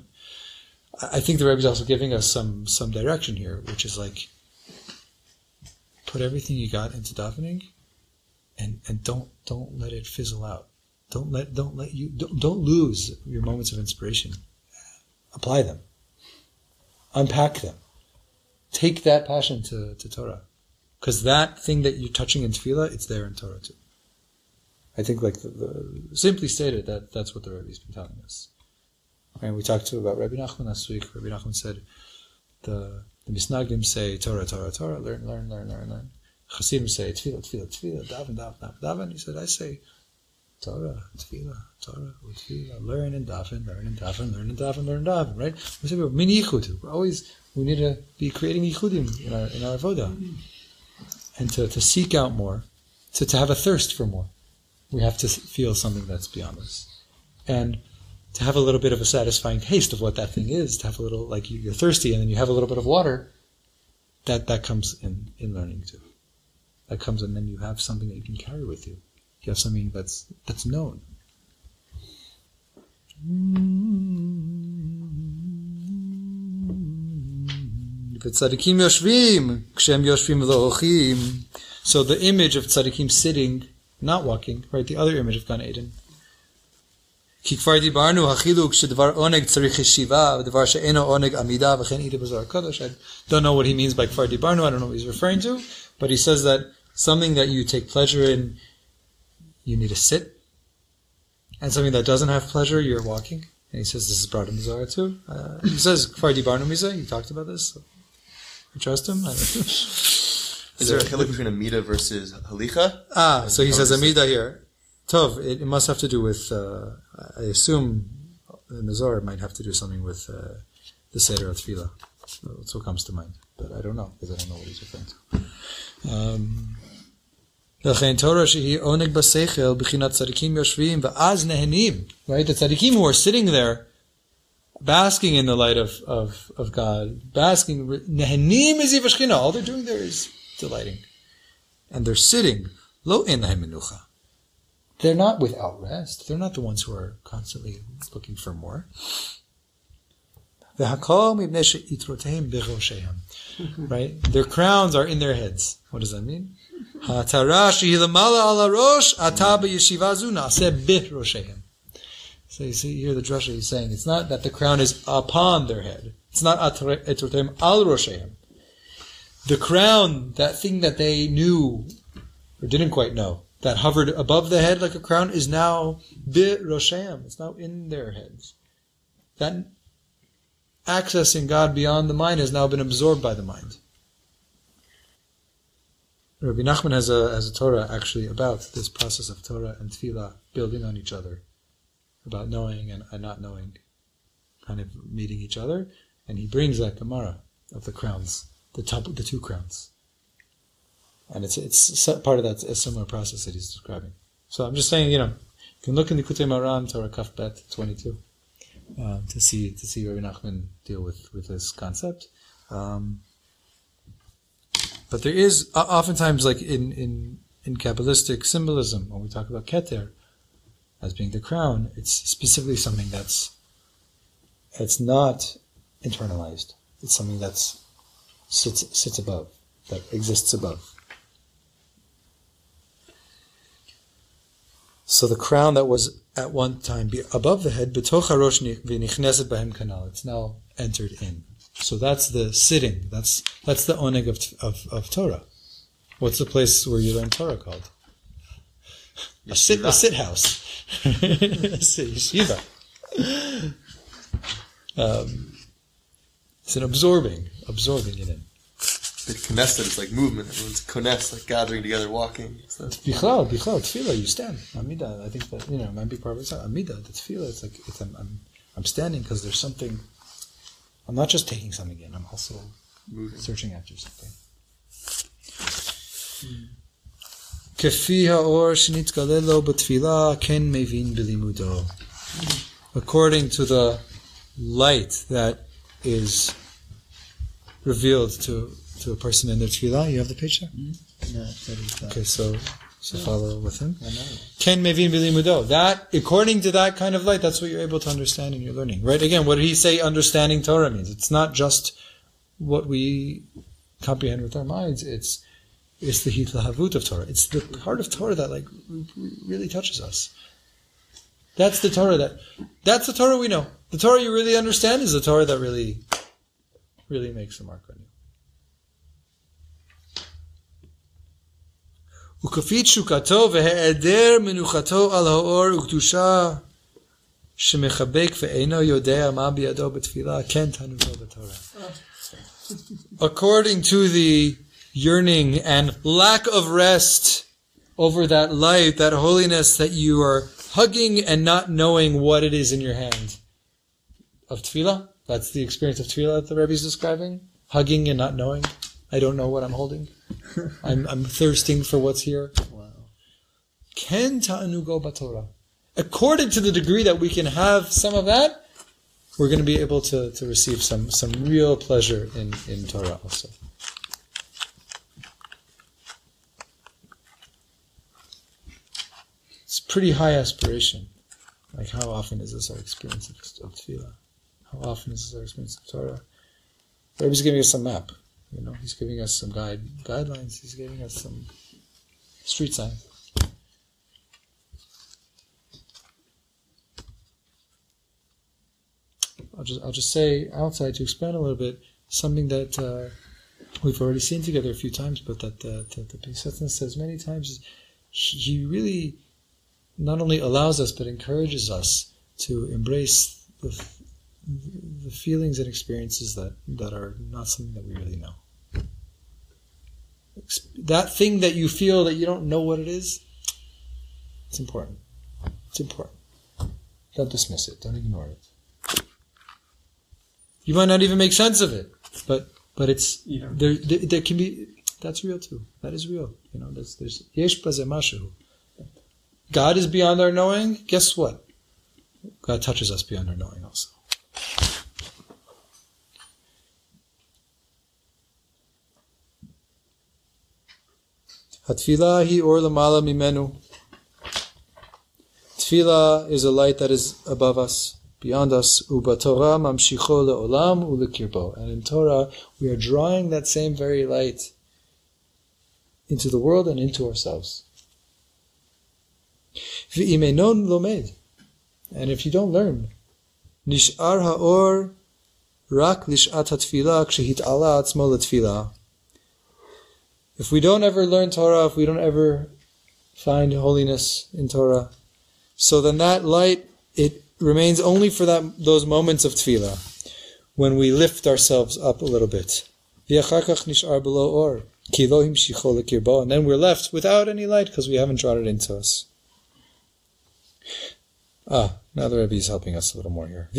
I think the Rebbe is also giving us some some direction here, which is like put everything you got into davening, and and don't don't let it fizzle out. Don't let don't let you don't, don't lose your moments of inspiration apply them, unpack them, take that passion to, to Torah. Because that thing that you're touching in tefillah, it's there in Torah too. I think, like the, the, simply stated, that that's what the Rebbe's been telling us. And we talked to about Rabbi Nachman last week. Rabbi Nachman said the the Misnagdim say Torah, Torah, Torah, learn, learn, learn, learn, learn. Chassidim say tefillah, tefillah, tefillah, daven, daven, daven, daven. He said, I say Torah, tefillah, Torah, tefillah, learn and daven, learn and daven, learn and daven, learn and daven, right? We say we're mini yichud. We're always, we need to be creating yichudim in our, in our avodah. And to, to seek out more, to, to have a thirst for more. We have to feel something that's beyond us. And to have a little bit of a satisfying taste of what that thing is, to have a little like you're thirsty and then you have a little bit of water, that that comes in in learning too. That comes and then you have something that you can carry with you. You have something that's that's known. So the image of tzaddikim sitting, not walking, right? The other image of Gan Eden כי כבר דיברנו, החילוק שדבר עונג צריך חשיבה, ודבר שאינו עונג עמידה, וכן איתה בזוהר הקודש. I don't know what he means by כבר דיברנו, I don't know what he's referring to, but he says that something that you take pleasure in, you need to sit, and something that doesn't have pleasure, you're walking. And he says this is brought in the Zohar too. Uh, he says כבר דיברנו מזה, he talked about this. So I trust him. I don't Is there a chiluk between Amida versus Halicha? Ah, so he says Amida here. Tov, it, it must have to do with, uh, I assume in the Zohar it might have to do something with uh, the Seder of Tefillah. That's what comes to mind. But I don't know, because I don't know what he's referring to. Um, לכן תורה שהיא עונג בשכל, בחינת צדיקים יושבים, ואז נהנים. Right? The tzaddikim who are sitting there, basking in the light of, of, of God, basking, נהנים מזיו השכינה. All they're doing there is delighting. And they're sitting, lo in menucha. They're not without rest. They're not the ones who are constantly looking for more. right? Their crowns are in their heads. What does that mean? So you see here the drasha is saying it's not that the crown is upon their head. It's not etrotem al rosheim. The crown, that thing that they knew or didn't quite know, that hovered above the head like a crown, is now bi roshehem. It's now in their heads. That accessing God beyond the mind has now been absorbed by the mind. Rabbi Nachman has a has a Torah actually about this process of Torah and Tefillah building on each other, about knowing and, and not knowing, kind of meeting each other, and he brings that Gemara of the crowns, the top, the two crowns, and it's it's part of that a similar process that he's describing. So I'm just saying, you know, you can look in the Likutei Moharan Torah Kaf Bet 22 uh, to see to see Rabbi Nachman deal with with this concept. Um, but there is oftentimes, like in, in, in Kabbalistic symbolism, when we talk about Keter as being the crown, it's specifically something that's it's not internalized. It's something that's sits sits above, that exists above. So the crown that was at one time above the head, betoch harosh v'nichneset bahem kanal. It's now entered in. So that's the sitting. That's that's the oneg of, of, of Torah. What's the place where you learn Torah called? A sit a sit house. yeshiva. Um, it's an absorbing, absorbing it in the Knesset is like movement. Everyone's Knesset, like gathering together, walking. So Bichal, Bichal, Tefillah, you stand. Amida, I think that, you know, might big part of it. Amida, the Tefillah, it's like, it's, I'm, I'm, I'm standing because there's something, I'm not just taking something in, I'm also moving. searching after something. Kefi ha'or b'tefillah ken mevin b'limudo. According to the light that is revealed to to a person in their tefillah. You have the page there? No, that is, uh, Okay, so, so follow with him. Ken mevin bilimudo. That, according to that kind of light, that's what you're able to understand in your learning. Right? Again, what did he say understanding Torah means? It's not just what we comprehend with our minds. It's, it's the hitlahavut of Torah. It's the part of Torah that like re- re- really touches us. That's the Torah that, that's the Torah we know. The Torah you really understand is the Torah that really, really makes a mark on you. וכפי תשוקתו והיעדר מנוחתו על האור וקדושה שמחבק ואינו יודע מה בידו בתפילה, כן תענוגו בתורה. According to the yearning and lack of rest over that light, that holiness that you are hugging and not knowing what it is in your hand. Of tefillah, that's the experience of tefillah that the Rebbe is describing. Hugging and not knowing. I don't know what I'm holding. I'm, I'm thirsting for what's here. Ken ta'anugo batorah. According to the degree that we can have some of that, we're going to be able to, to receive some, some real pleasure in, in Torah also. It's pretty high aspiration. Like how often is this our experience of, of tefillah? How often is this our experience of Torah? Rebbe's giving us a map. You know, he's giving us some guide guidelines. He's giving us some street signs. I'll just I'll just say outside to expand a little bit something that uh, we've already seen together a few times, but that the the Pesachim says many times is he really not only allows us but encourages us to embrace the the feelings and experiences that that are not something that we really know. That thing that you feel that you don't know what it is, it's important. It's important. Don't dismiss it. Don't ignore it. You might not even make sense of it, but but it's Yeah. there. There, there can be that's real too. That is real. You know, there's there's yesh mashu. God is beyond our knowing. Guess what? God touches us beyond our knowing also. Hatfila hi or lamala mimenu. Tefillah is a light that is above us, beyond us. Uba Torah mamshicho leolam ulekirbo. And in Torah, we are drawing that same very light into the world and into ourselves. V'imenon lomed. And if you don't learn, nish'ar ha'or rak lish'at ha'tfilah kshehit'ala atzmo letfilah. If we don't ever learn Torah, if we don't ever find holiness in Torah, so then that light it remains only for that those moments of tefillah when we lift ourselves up a little bit. And then we're left without any light because we haven't drawn it into us. Ah, now the Rebbe is helping us a little more here.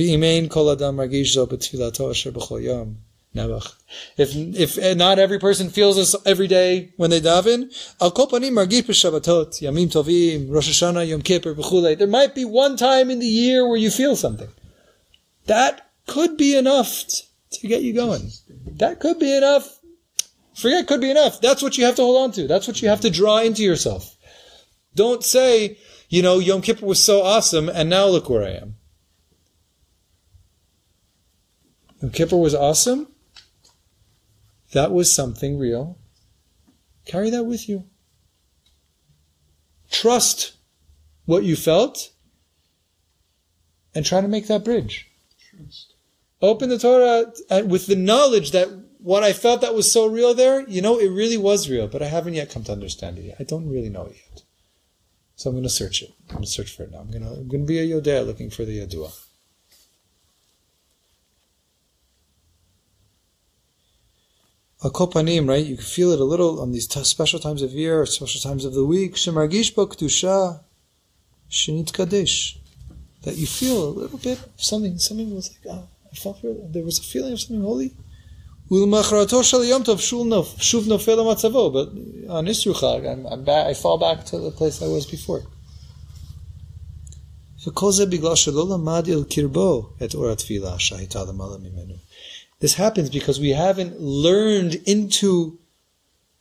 If if not every person feels this every day when they daven. There might be one time in the year where you feel something. That could be enough to get you going. That could be enough. Forget could be enough. That's what you have to hold on to. That's what you have to draw into yourself. Don't say, you know, Yom Kippur was so awesome and now look where I am. Yom Kippur was awesome. That was something real. Carry that with you. Trust what you felt and try to make that bridge. Trust. Open the Torah and with the knowledge that what I felt that was so real there, you know, it really was real, but I haven't yet come to understand it yet. I don't really know it yet. So I'm going to search it. I'm going to search for it now. I'm going to, I'm going to be a Yodea looking for the Yadua. A kopanim, right? You can feel it a little on these t- special times of year or special times of the week. Shemargish bo kedusha shenit kadesh. That you feel a little bit something. Something was like, oh, I felt there was a feeling of something holy. But on Isru Chag, I'm, I'm back, I fall back to the place I was before. This happens because we haven't learned into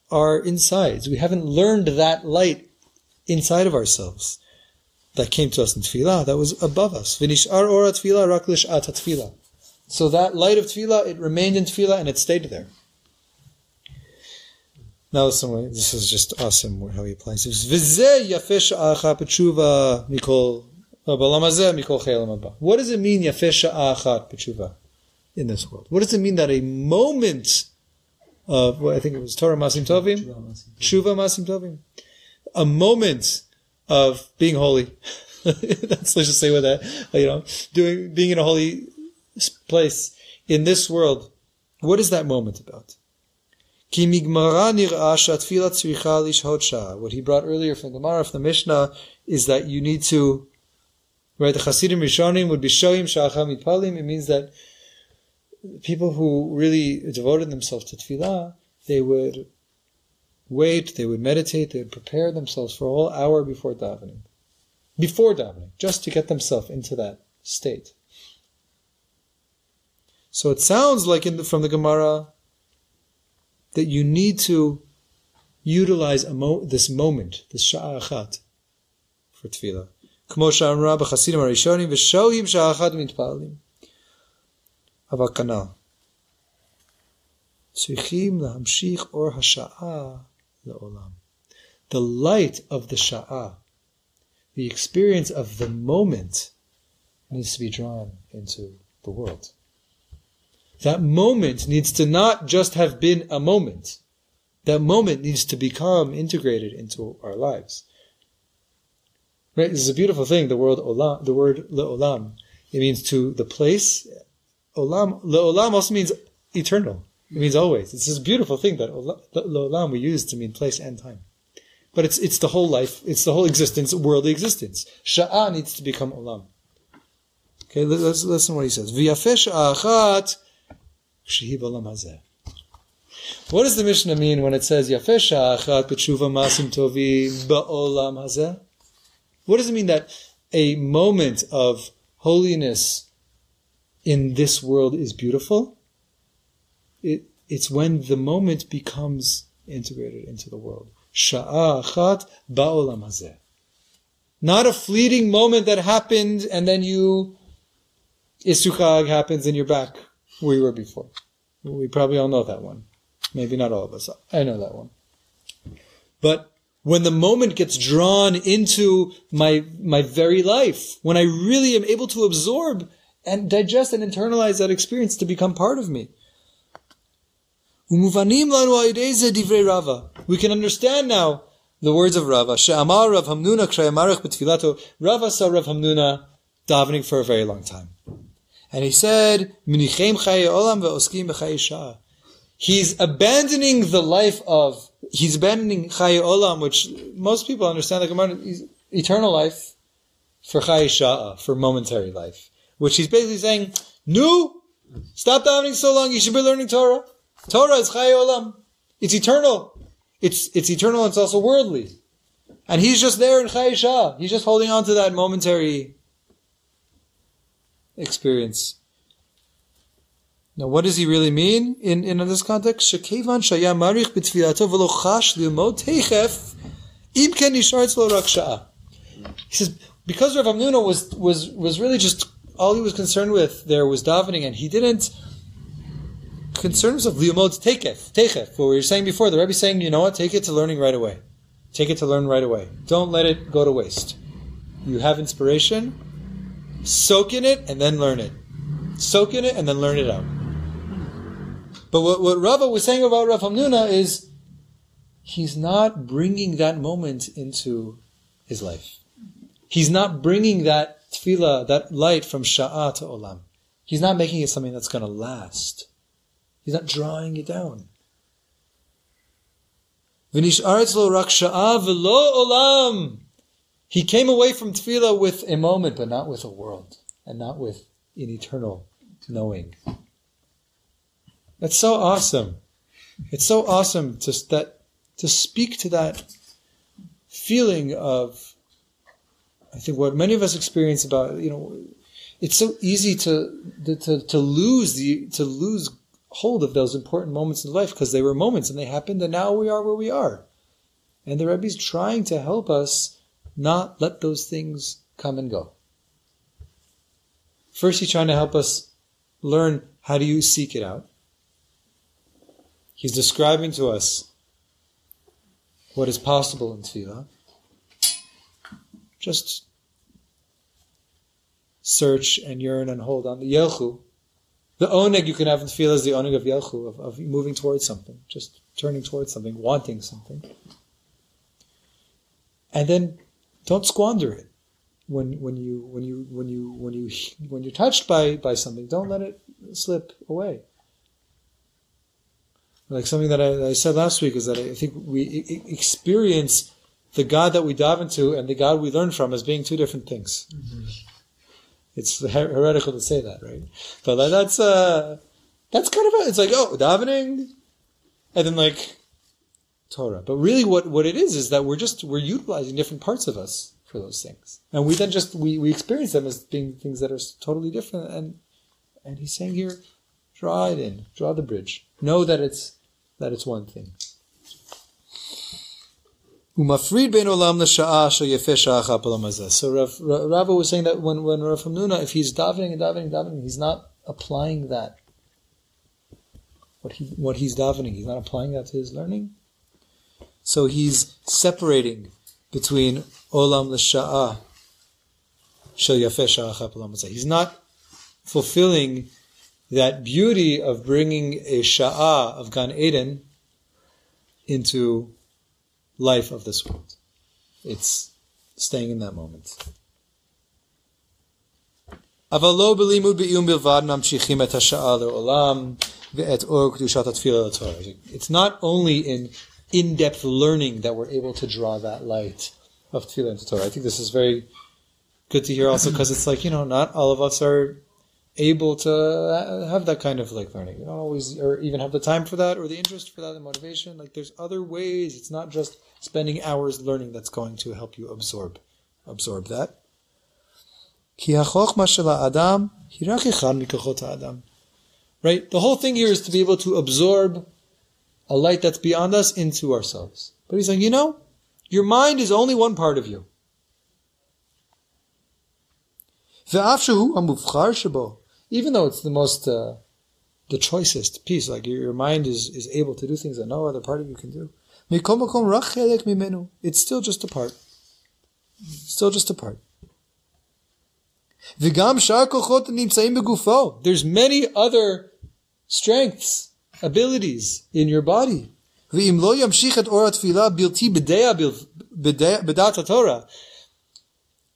our insides. We haven't learned that light inside of ourselves that came to us in tefillah, that was above us. V'nish'ar ora tefillah rak lish'at tefillah. So that light of tefillah, it remained in tefillah and it stayed there. Now listen, this is just awesome how he applies this. V'zeh yafeh sha'acha b'tshuva mikol, uh, b'olam hazeh mikol che'elam haba. What does it mean yafeh sha'achat b'tshuva in this world? What does it mean that a moment of, well, I think it was Torah Ma'asim Tovim? Tshuva Ma'asim Tovim. A moment of being holy. That's, let's just say with that, you know, doing, being in a holy place in this world. What is that moment about? What he brought earlier from the Gemara, from the Mishnah, is that you need to, right, the Hasidim Rishonim would be shoyim sha'acham mitpalim. It means that people who really devoted themselves to tefillah, they would wait, they would meditate, they would prepare themselves for a whole hour before davening. Before davening, just to get themselves into that state. So it sounds like in the, from the Gemara that you need to utilize a mo- this moment, this sha'achat, for tefillah. כמו שאמרה בחסידים הראשונים, ושוהים שעה אחת מתפללים. אבל כנ"ל. צריכים להמשיך אור השעה לעולם. the light of the sha'ah, the experience of the moment, needs to be drawn into the world. That moment needs to not just have been a moment. That moment needs to become integrated into our lives. Right? This is a beautiful thing. The word olam, the word leolam, it means to the place. Olam, leolam also means eternal. It means always. It's this beautiful thing that leolam we use to mean place and time. But it's it's the whole life. It's the whole existence, worldly existence. Sha'ah needs to become olam. Okay, let's listen to what he says. V'yafeh sha'achat what does the Mishnah mean when it says Yafeh sha'achat b'tshuva ma'asim tovi ba'olam hazeh? What does it mean that a moment of holiness in this world is beautiful? It, it's when the moment becomes integrated into the world. Sha'achat ba'olam hazeh. Not a fleeting moment that happened and then you, Isru Chag happens and you're back where you were before. We probably all know that one. Maybe not all of us. I know that one. But when the moment gets drawn into my, my very life, when I really am able to absorb and digest and internalize that experience to become part of me. We can understand now the words of Rava. She'amar Rav Hamnuna. Rava saw Rav Hamnuna davening for a very long time. And he said, He's abandoning the life of, he's abandoning Chaye Olam, which most people understand Gemara, eternal life, for Chaye for momentary life. Which he's basically saying, No, stop davening so long, you should be learning Torah. Torah is Chaye Olam. It's eternal. It's, it's eternal, it's also worldly. And he's just there in Chaye. He's just holding on to that momentary experience. Now, what does he really mean in, in this context? Shekevan shaya marich b'tfilato v'lo chash li'mod teichef im ken nishar He says, because Rav Hamnuna was, was, was really just, all he was concerned with there was davening, and he didn't concern himself, li'mod teichef, teichef, what we were saying before, the Rebbe saying, you know what, take it to learning right away. Take it to learn right away. Don't let it go to waste. You have inspiration, soak in it and then learn it. Soak in it and then learn it out. But what, what Rava was saying about Rav Hamnuna is he's not bringing that moment into his life. He's not bringing that tefillah, that light from Sha'ah to Olam. He's not making it something that's going to last. He's not drawing it down. rak sha'ah v'lo olam. He came away from tefillah with a moment, but not with a world, and not with an eternal knowing. That's so awesome. It's so awesome to that to speak to that feeling of I think what many of us experience about you know it's so easy to to to lose the to lose hold of those important moments in life because they were moments and they happened and now we are where we are. And the Rebbe's trying to help us not let those things come and go. First, he's trying to help us learn how do you seek it out. He's describing to us what is possible in tefillah. Just search and yearn and hold on. The yelchu, the oneg you can have in tefillah is the oneg of yelchu, of, of moving towards something, just turning towards something, wanting something. And then don't squander it when when you when you when you when you when you're touched by by something. Don't let it slip away. Like something that I, I said last week is that I think we experience the God that we dive into and the God we learn from as being two different things. Mm-hmm. It's heretical to say that, right? But like, that's uh, that's kind of a, it's like oh davening, and then like Torah. But really, what, what it is is that we're just we're utilizing different parts of us for those things, and we then just we, we experience them as being things that are totally different. And and he's saying here, draw it in, draw the bridge. Know that it's that it's one thing. So Rav, Rava was saying that when when Rav Hamnuna, if he's davening and davening and davening, he's not applying that. What he what he's davening, he's not applying that to his learning. So he's separating between olam l'sha'ah shel He's not fulfilling that beauty of bringing a sha'ah of Gan Eden into life of this world. It's staying in that moment. It's not only in in depth learning that we're able to draw that light of Tefillah into Torah. I think this is very good to hear also because it's like, you know, not all of us are able to uh, have that kind of like learning. We don't always or even have the time for that or the interest for that, the motivation. Like there's other ways. It's not just spending hours learning that's going to help you absorb absorb that. Right? The whole thing here is to be able to absorb a light that's beyond us into ourselves. But he's saying, you know, your mind is only one part of you. Even though it's the most, uh, the choicest piece, like your mind is, is able to do things that no other part of you can do. It's still just a part. Still just a part. There's many other strengths abilities in your body.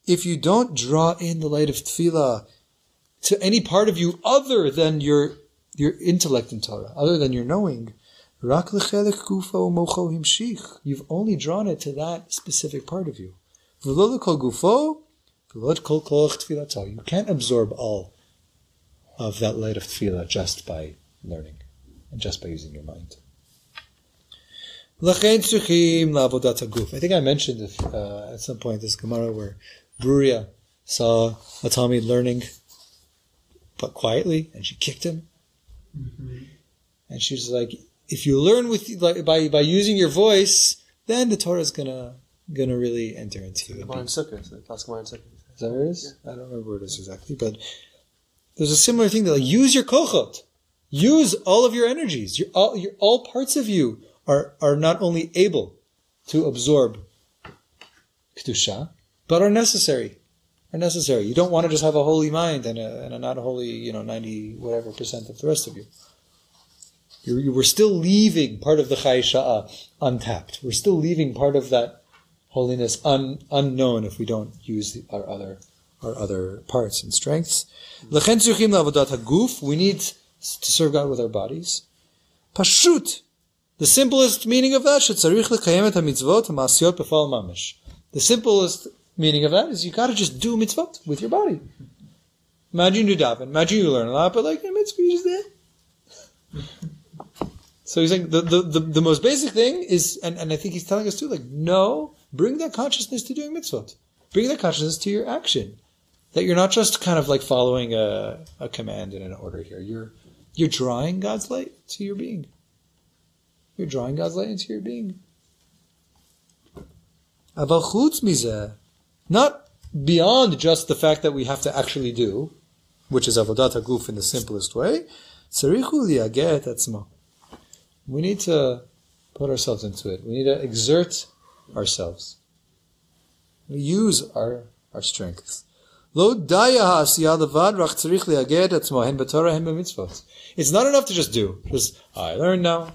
If you don't draw in the light of tefillah to any part of you other than your your intellect in Torah, other than your knowing, you've only drawn it to that specific part of you. You can't absorb all of that light of tefillah just by learning just by using your mind. I think I mentioned if, uh, at some point this Gemara where Bruria saw Atami learning, but quietly, and she kicked him. Mm-hmm. And she was like, "If you learn with like by by using your voice, then the Torah is gonna gonna really enter into you." Gemara Sukkah, Sukkah. Is that where it is? Yeah. I don't remember where it is exactly, but there's a similar thing that like use your kochot use all of your energies. All all parts of you are are not only able to absorb kedusha, but are necessary. Are necessary. You don't want to just have a holy mind and a, and a not holy, you know, ninety whatever percent of the rest of you. You're, you were still leaving part of the Chai untapped. We're still leaving part of that holiness un, unknown if we don't use the, our other our other parts and strengths. We need to serve God with our bodies. Pashut. The simplest meaning of that b'fal mamish. The simplest meaning of that is you got to just do mitzvot with your body. Imagine you daven. Imagine you learn a lot, but like the mitzvah you just did. So he's saying the, the, the, the, most basic thing is, and, and I think he's telling us too, like, no, bring that consciousness to doing mitzvot. Bring that consciousness to your action. That you're not just kind of like following a, a command and an order here. You're, you're drawing God's light to your being. You're drawing God's light into your being. Not beyond just the fact that we have to actually do, which is avodat haguf in the simplest way. We need to put ourselves into it. We need to exert ourselves. We use our, our strengths. Lo daya rach hen b'torah hen b'mitzvot. It's not enough to just do. Just, I learned now,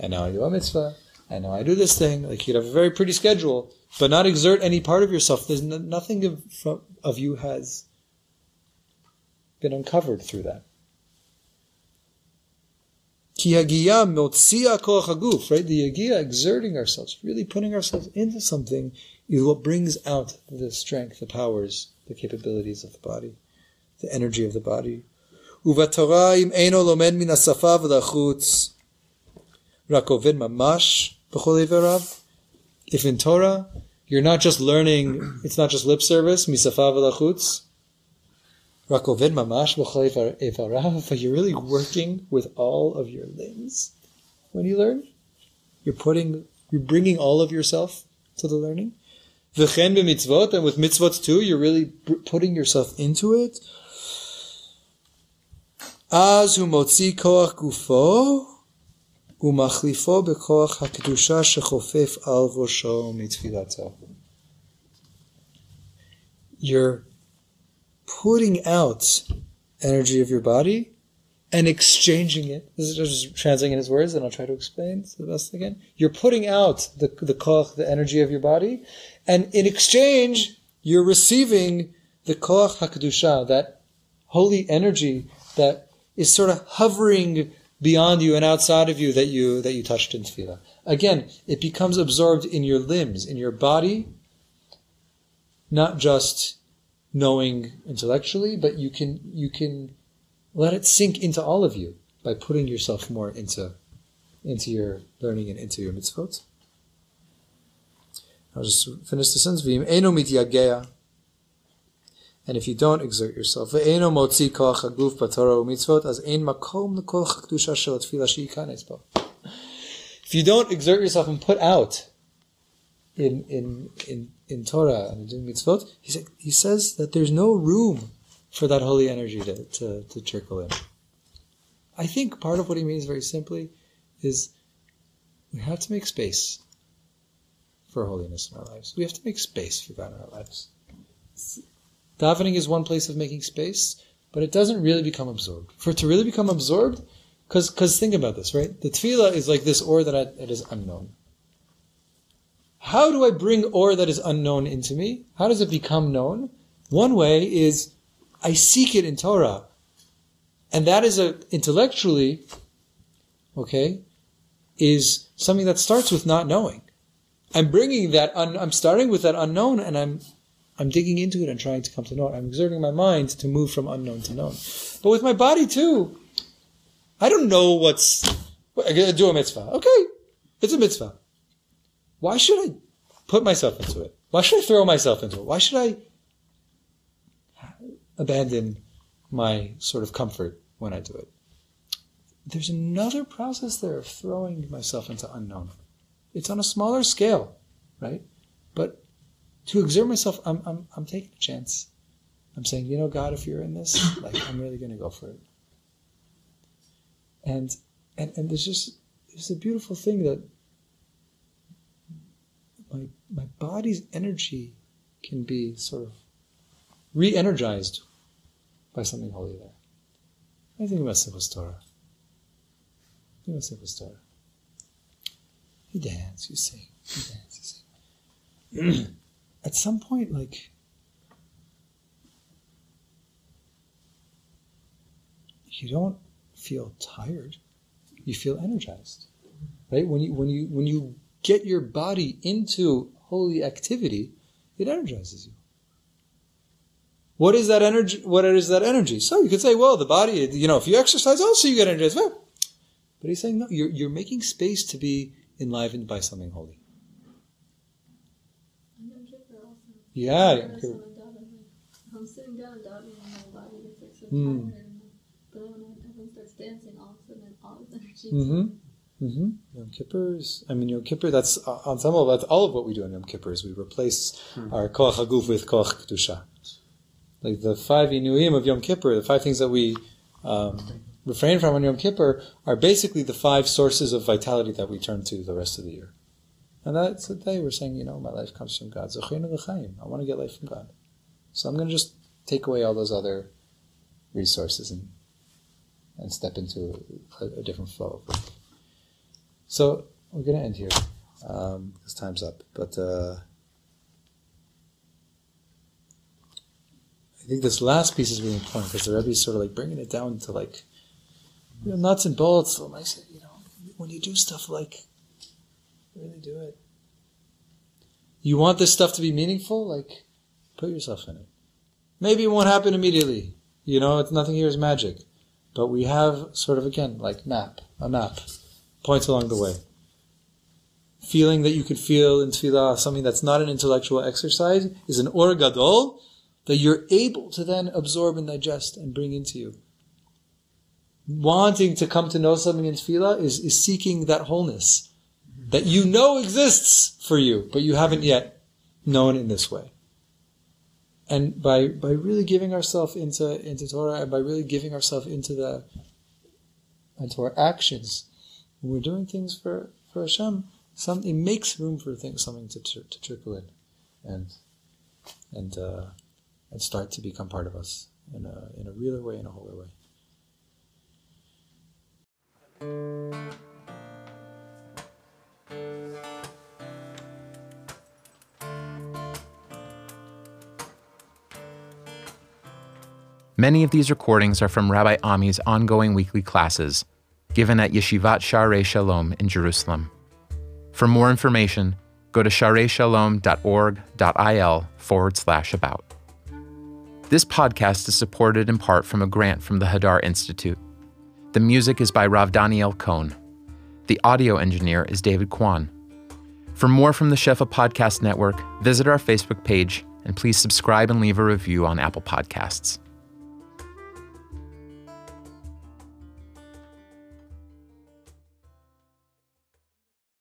and now I do a mitzvah, and now I do this thing. Like you'd have a very pretty schedule, but not exert any part of yourself. There's no, nothing of, from, of you has been uncovered through that. Ki hagiya motzia koach haguf, right? The hagiya, exerting ourselves, really putting ourselves into something, is what brings out the strength, the powers, the capabilities of the body, the energy of the body. Im eino lomed min asafa v'lachutz, rak oved mamash b'chol iverav. If in Torah, you're not just learning, it's not just lip service, Rakoved mamash evarav, but you're really working with all of your limbs when you learn. You're putting, you're bringing all of yourself to the learning. V'chen b'mitzvot, and with mitzvot too, you're really putting yourself into it. You're putting out energy of your body and exchanging it. This is just translating his words, and I'll try to explain the best I can. You're putting out the the koach, the energy of your body, and in exchange, you're receiving the koach hakadusha, that holy energy that is sort of hovering beyond you and outside of you that you that you touched in tefillah. Again, it becomes absorbed in your limbs, in your body, not just knowing intellectually, but you can you can let it sink into all of you by putting yourself more into into your learning and into your mitzvot. I'll just finish the sentence. And if you don't exert yourself. If you don't exert yourself and put out in in in in Torah and in mitzvot, he he says that there's no room for that holy energy to, to, to trickle in. I think part of what he means very simply is we have to make space for holiness in our lives. We have to make space for God in our lives. Davening is one place of making space, but it doesn't really become absorbed. For it to really become absorbed, because because think about this, right? The tefillah is like this or that, I, that is unknown. How do I bring or that is unknown into me? How does it become known? One way is I seek it in Torah. And that is a, intellectually, okay, is something that starts with not knowing. I'm bringing that, un, I'm starting with that unknown and I'm, I'm digging into it and trying to come to know it. I'm exerting my mind to move from unknown to known. But with my body too, I don't know what's, do a mitzvah. Okay, it's a mitzvah. Why should I put myself into it? Why should I throw myself into it? Why should I abandon my sort of comfort when I do it? There's another process there of throwing myself into unknown. It's on a smaller scale, right? But to exert myself, I'm, I'm, I'm taking a chance. I'm saying, you know, God, if you're in this, like, I'm really going to go for it. And, and, and there's just, there's a beautiful thing that my, my body's energy can be sort of re-energized by something holy there. I think about Simchat Torah. Think about Simchat Torah. You dance, you sing, you dance, you sing. At some point, like, you don't feel tired. You feel energized, right? When you when you when you get your body into holy activity, it energizes you. What is that energy? What is that energy? So you could say, well, the body, you know, if you exercise also, you get energized. But he's saying, no, you're, you're making space to be enlivened by something holy. Yeah. Yeah. I'm sitting down davening and my body gets like so Hmm. tired. But then when everyone starts dancing, all of a sudden all this energy. Mm-hmm. Mm-hmm. Yom Kippur's. I mean, Yom Kippur. That's uh, on some level. That's all of what we do on Yom Kippur. Is we replace our koach haguf with koach kedusha. Like the five inuim of Yom Kippur, the five things that we um, refrain from on Yom Kippur are basically the five sources of vitality that we turn to the rest of the year. And that's the day we're saying, you know, my life comes from God. I want to get life from God. So I'm going to just take away all those other resources and and step into a, a different flow. So we're going to end here um, because time's up. But uh, I think this last piece is really important because the Rebbe is sort of like bringing it down to like you know, nuts and bolts. I you know, when you do stuff like really do it. You want this stuff to be meaningful? Like, put yourself in it. Maybe it won't happen immediately. You know, it's nothing here is magic. But we have sort of again, like map, a map, points along the way. Feeling that you could feel in tefillah, something that's not an intellectual exercise, is an or gadol that you're able to then absorb and digest and bring into you. Wanting to come to know something in tefillah is, is seeking that wholeness that you know exists for you, but you haven't yet known in this way. And by by really giving ourselves into into Torah and by really giving ourselves into the into our actions, when we're doing things for for Hashem, some it makes room for things, something to to trickle in, and and uh, and start to become part of us in a in a realer way, in a wholer way. Many of these recordings are from Rabbi Ami's ongoing weekly classes given at Yeshivat Sharei Shalom in Jerusalem. For more information, go to shareishalom.org.il forward slash about. This podcast is supported in part from a grant from the Hadar Institute. The music is by Rav Daniel Cohn. The audio engineer is David Kwan. For more from the Shefa Podcast Network, visit our Facebook page and please subscribe and leave a review on Apple Podcasts.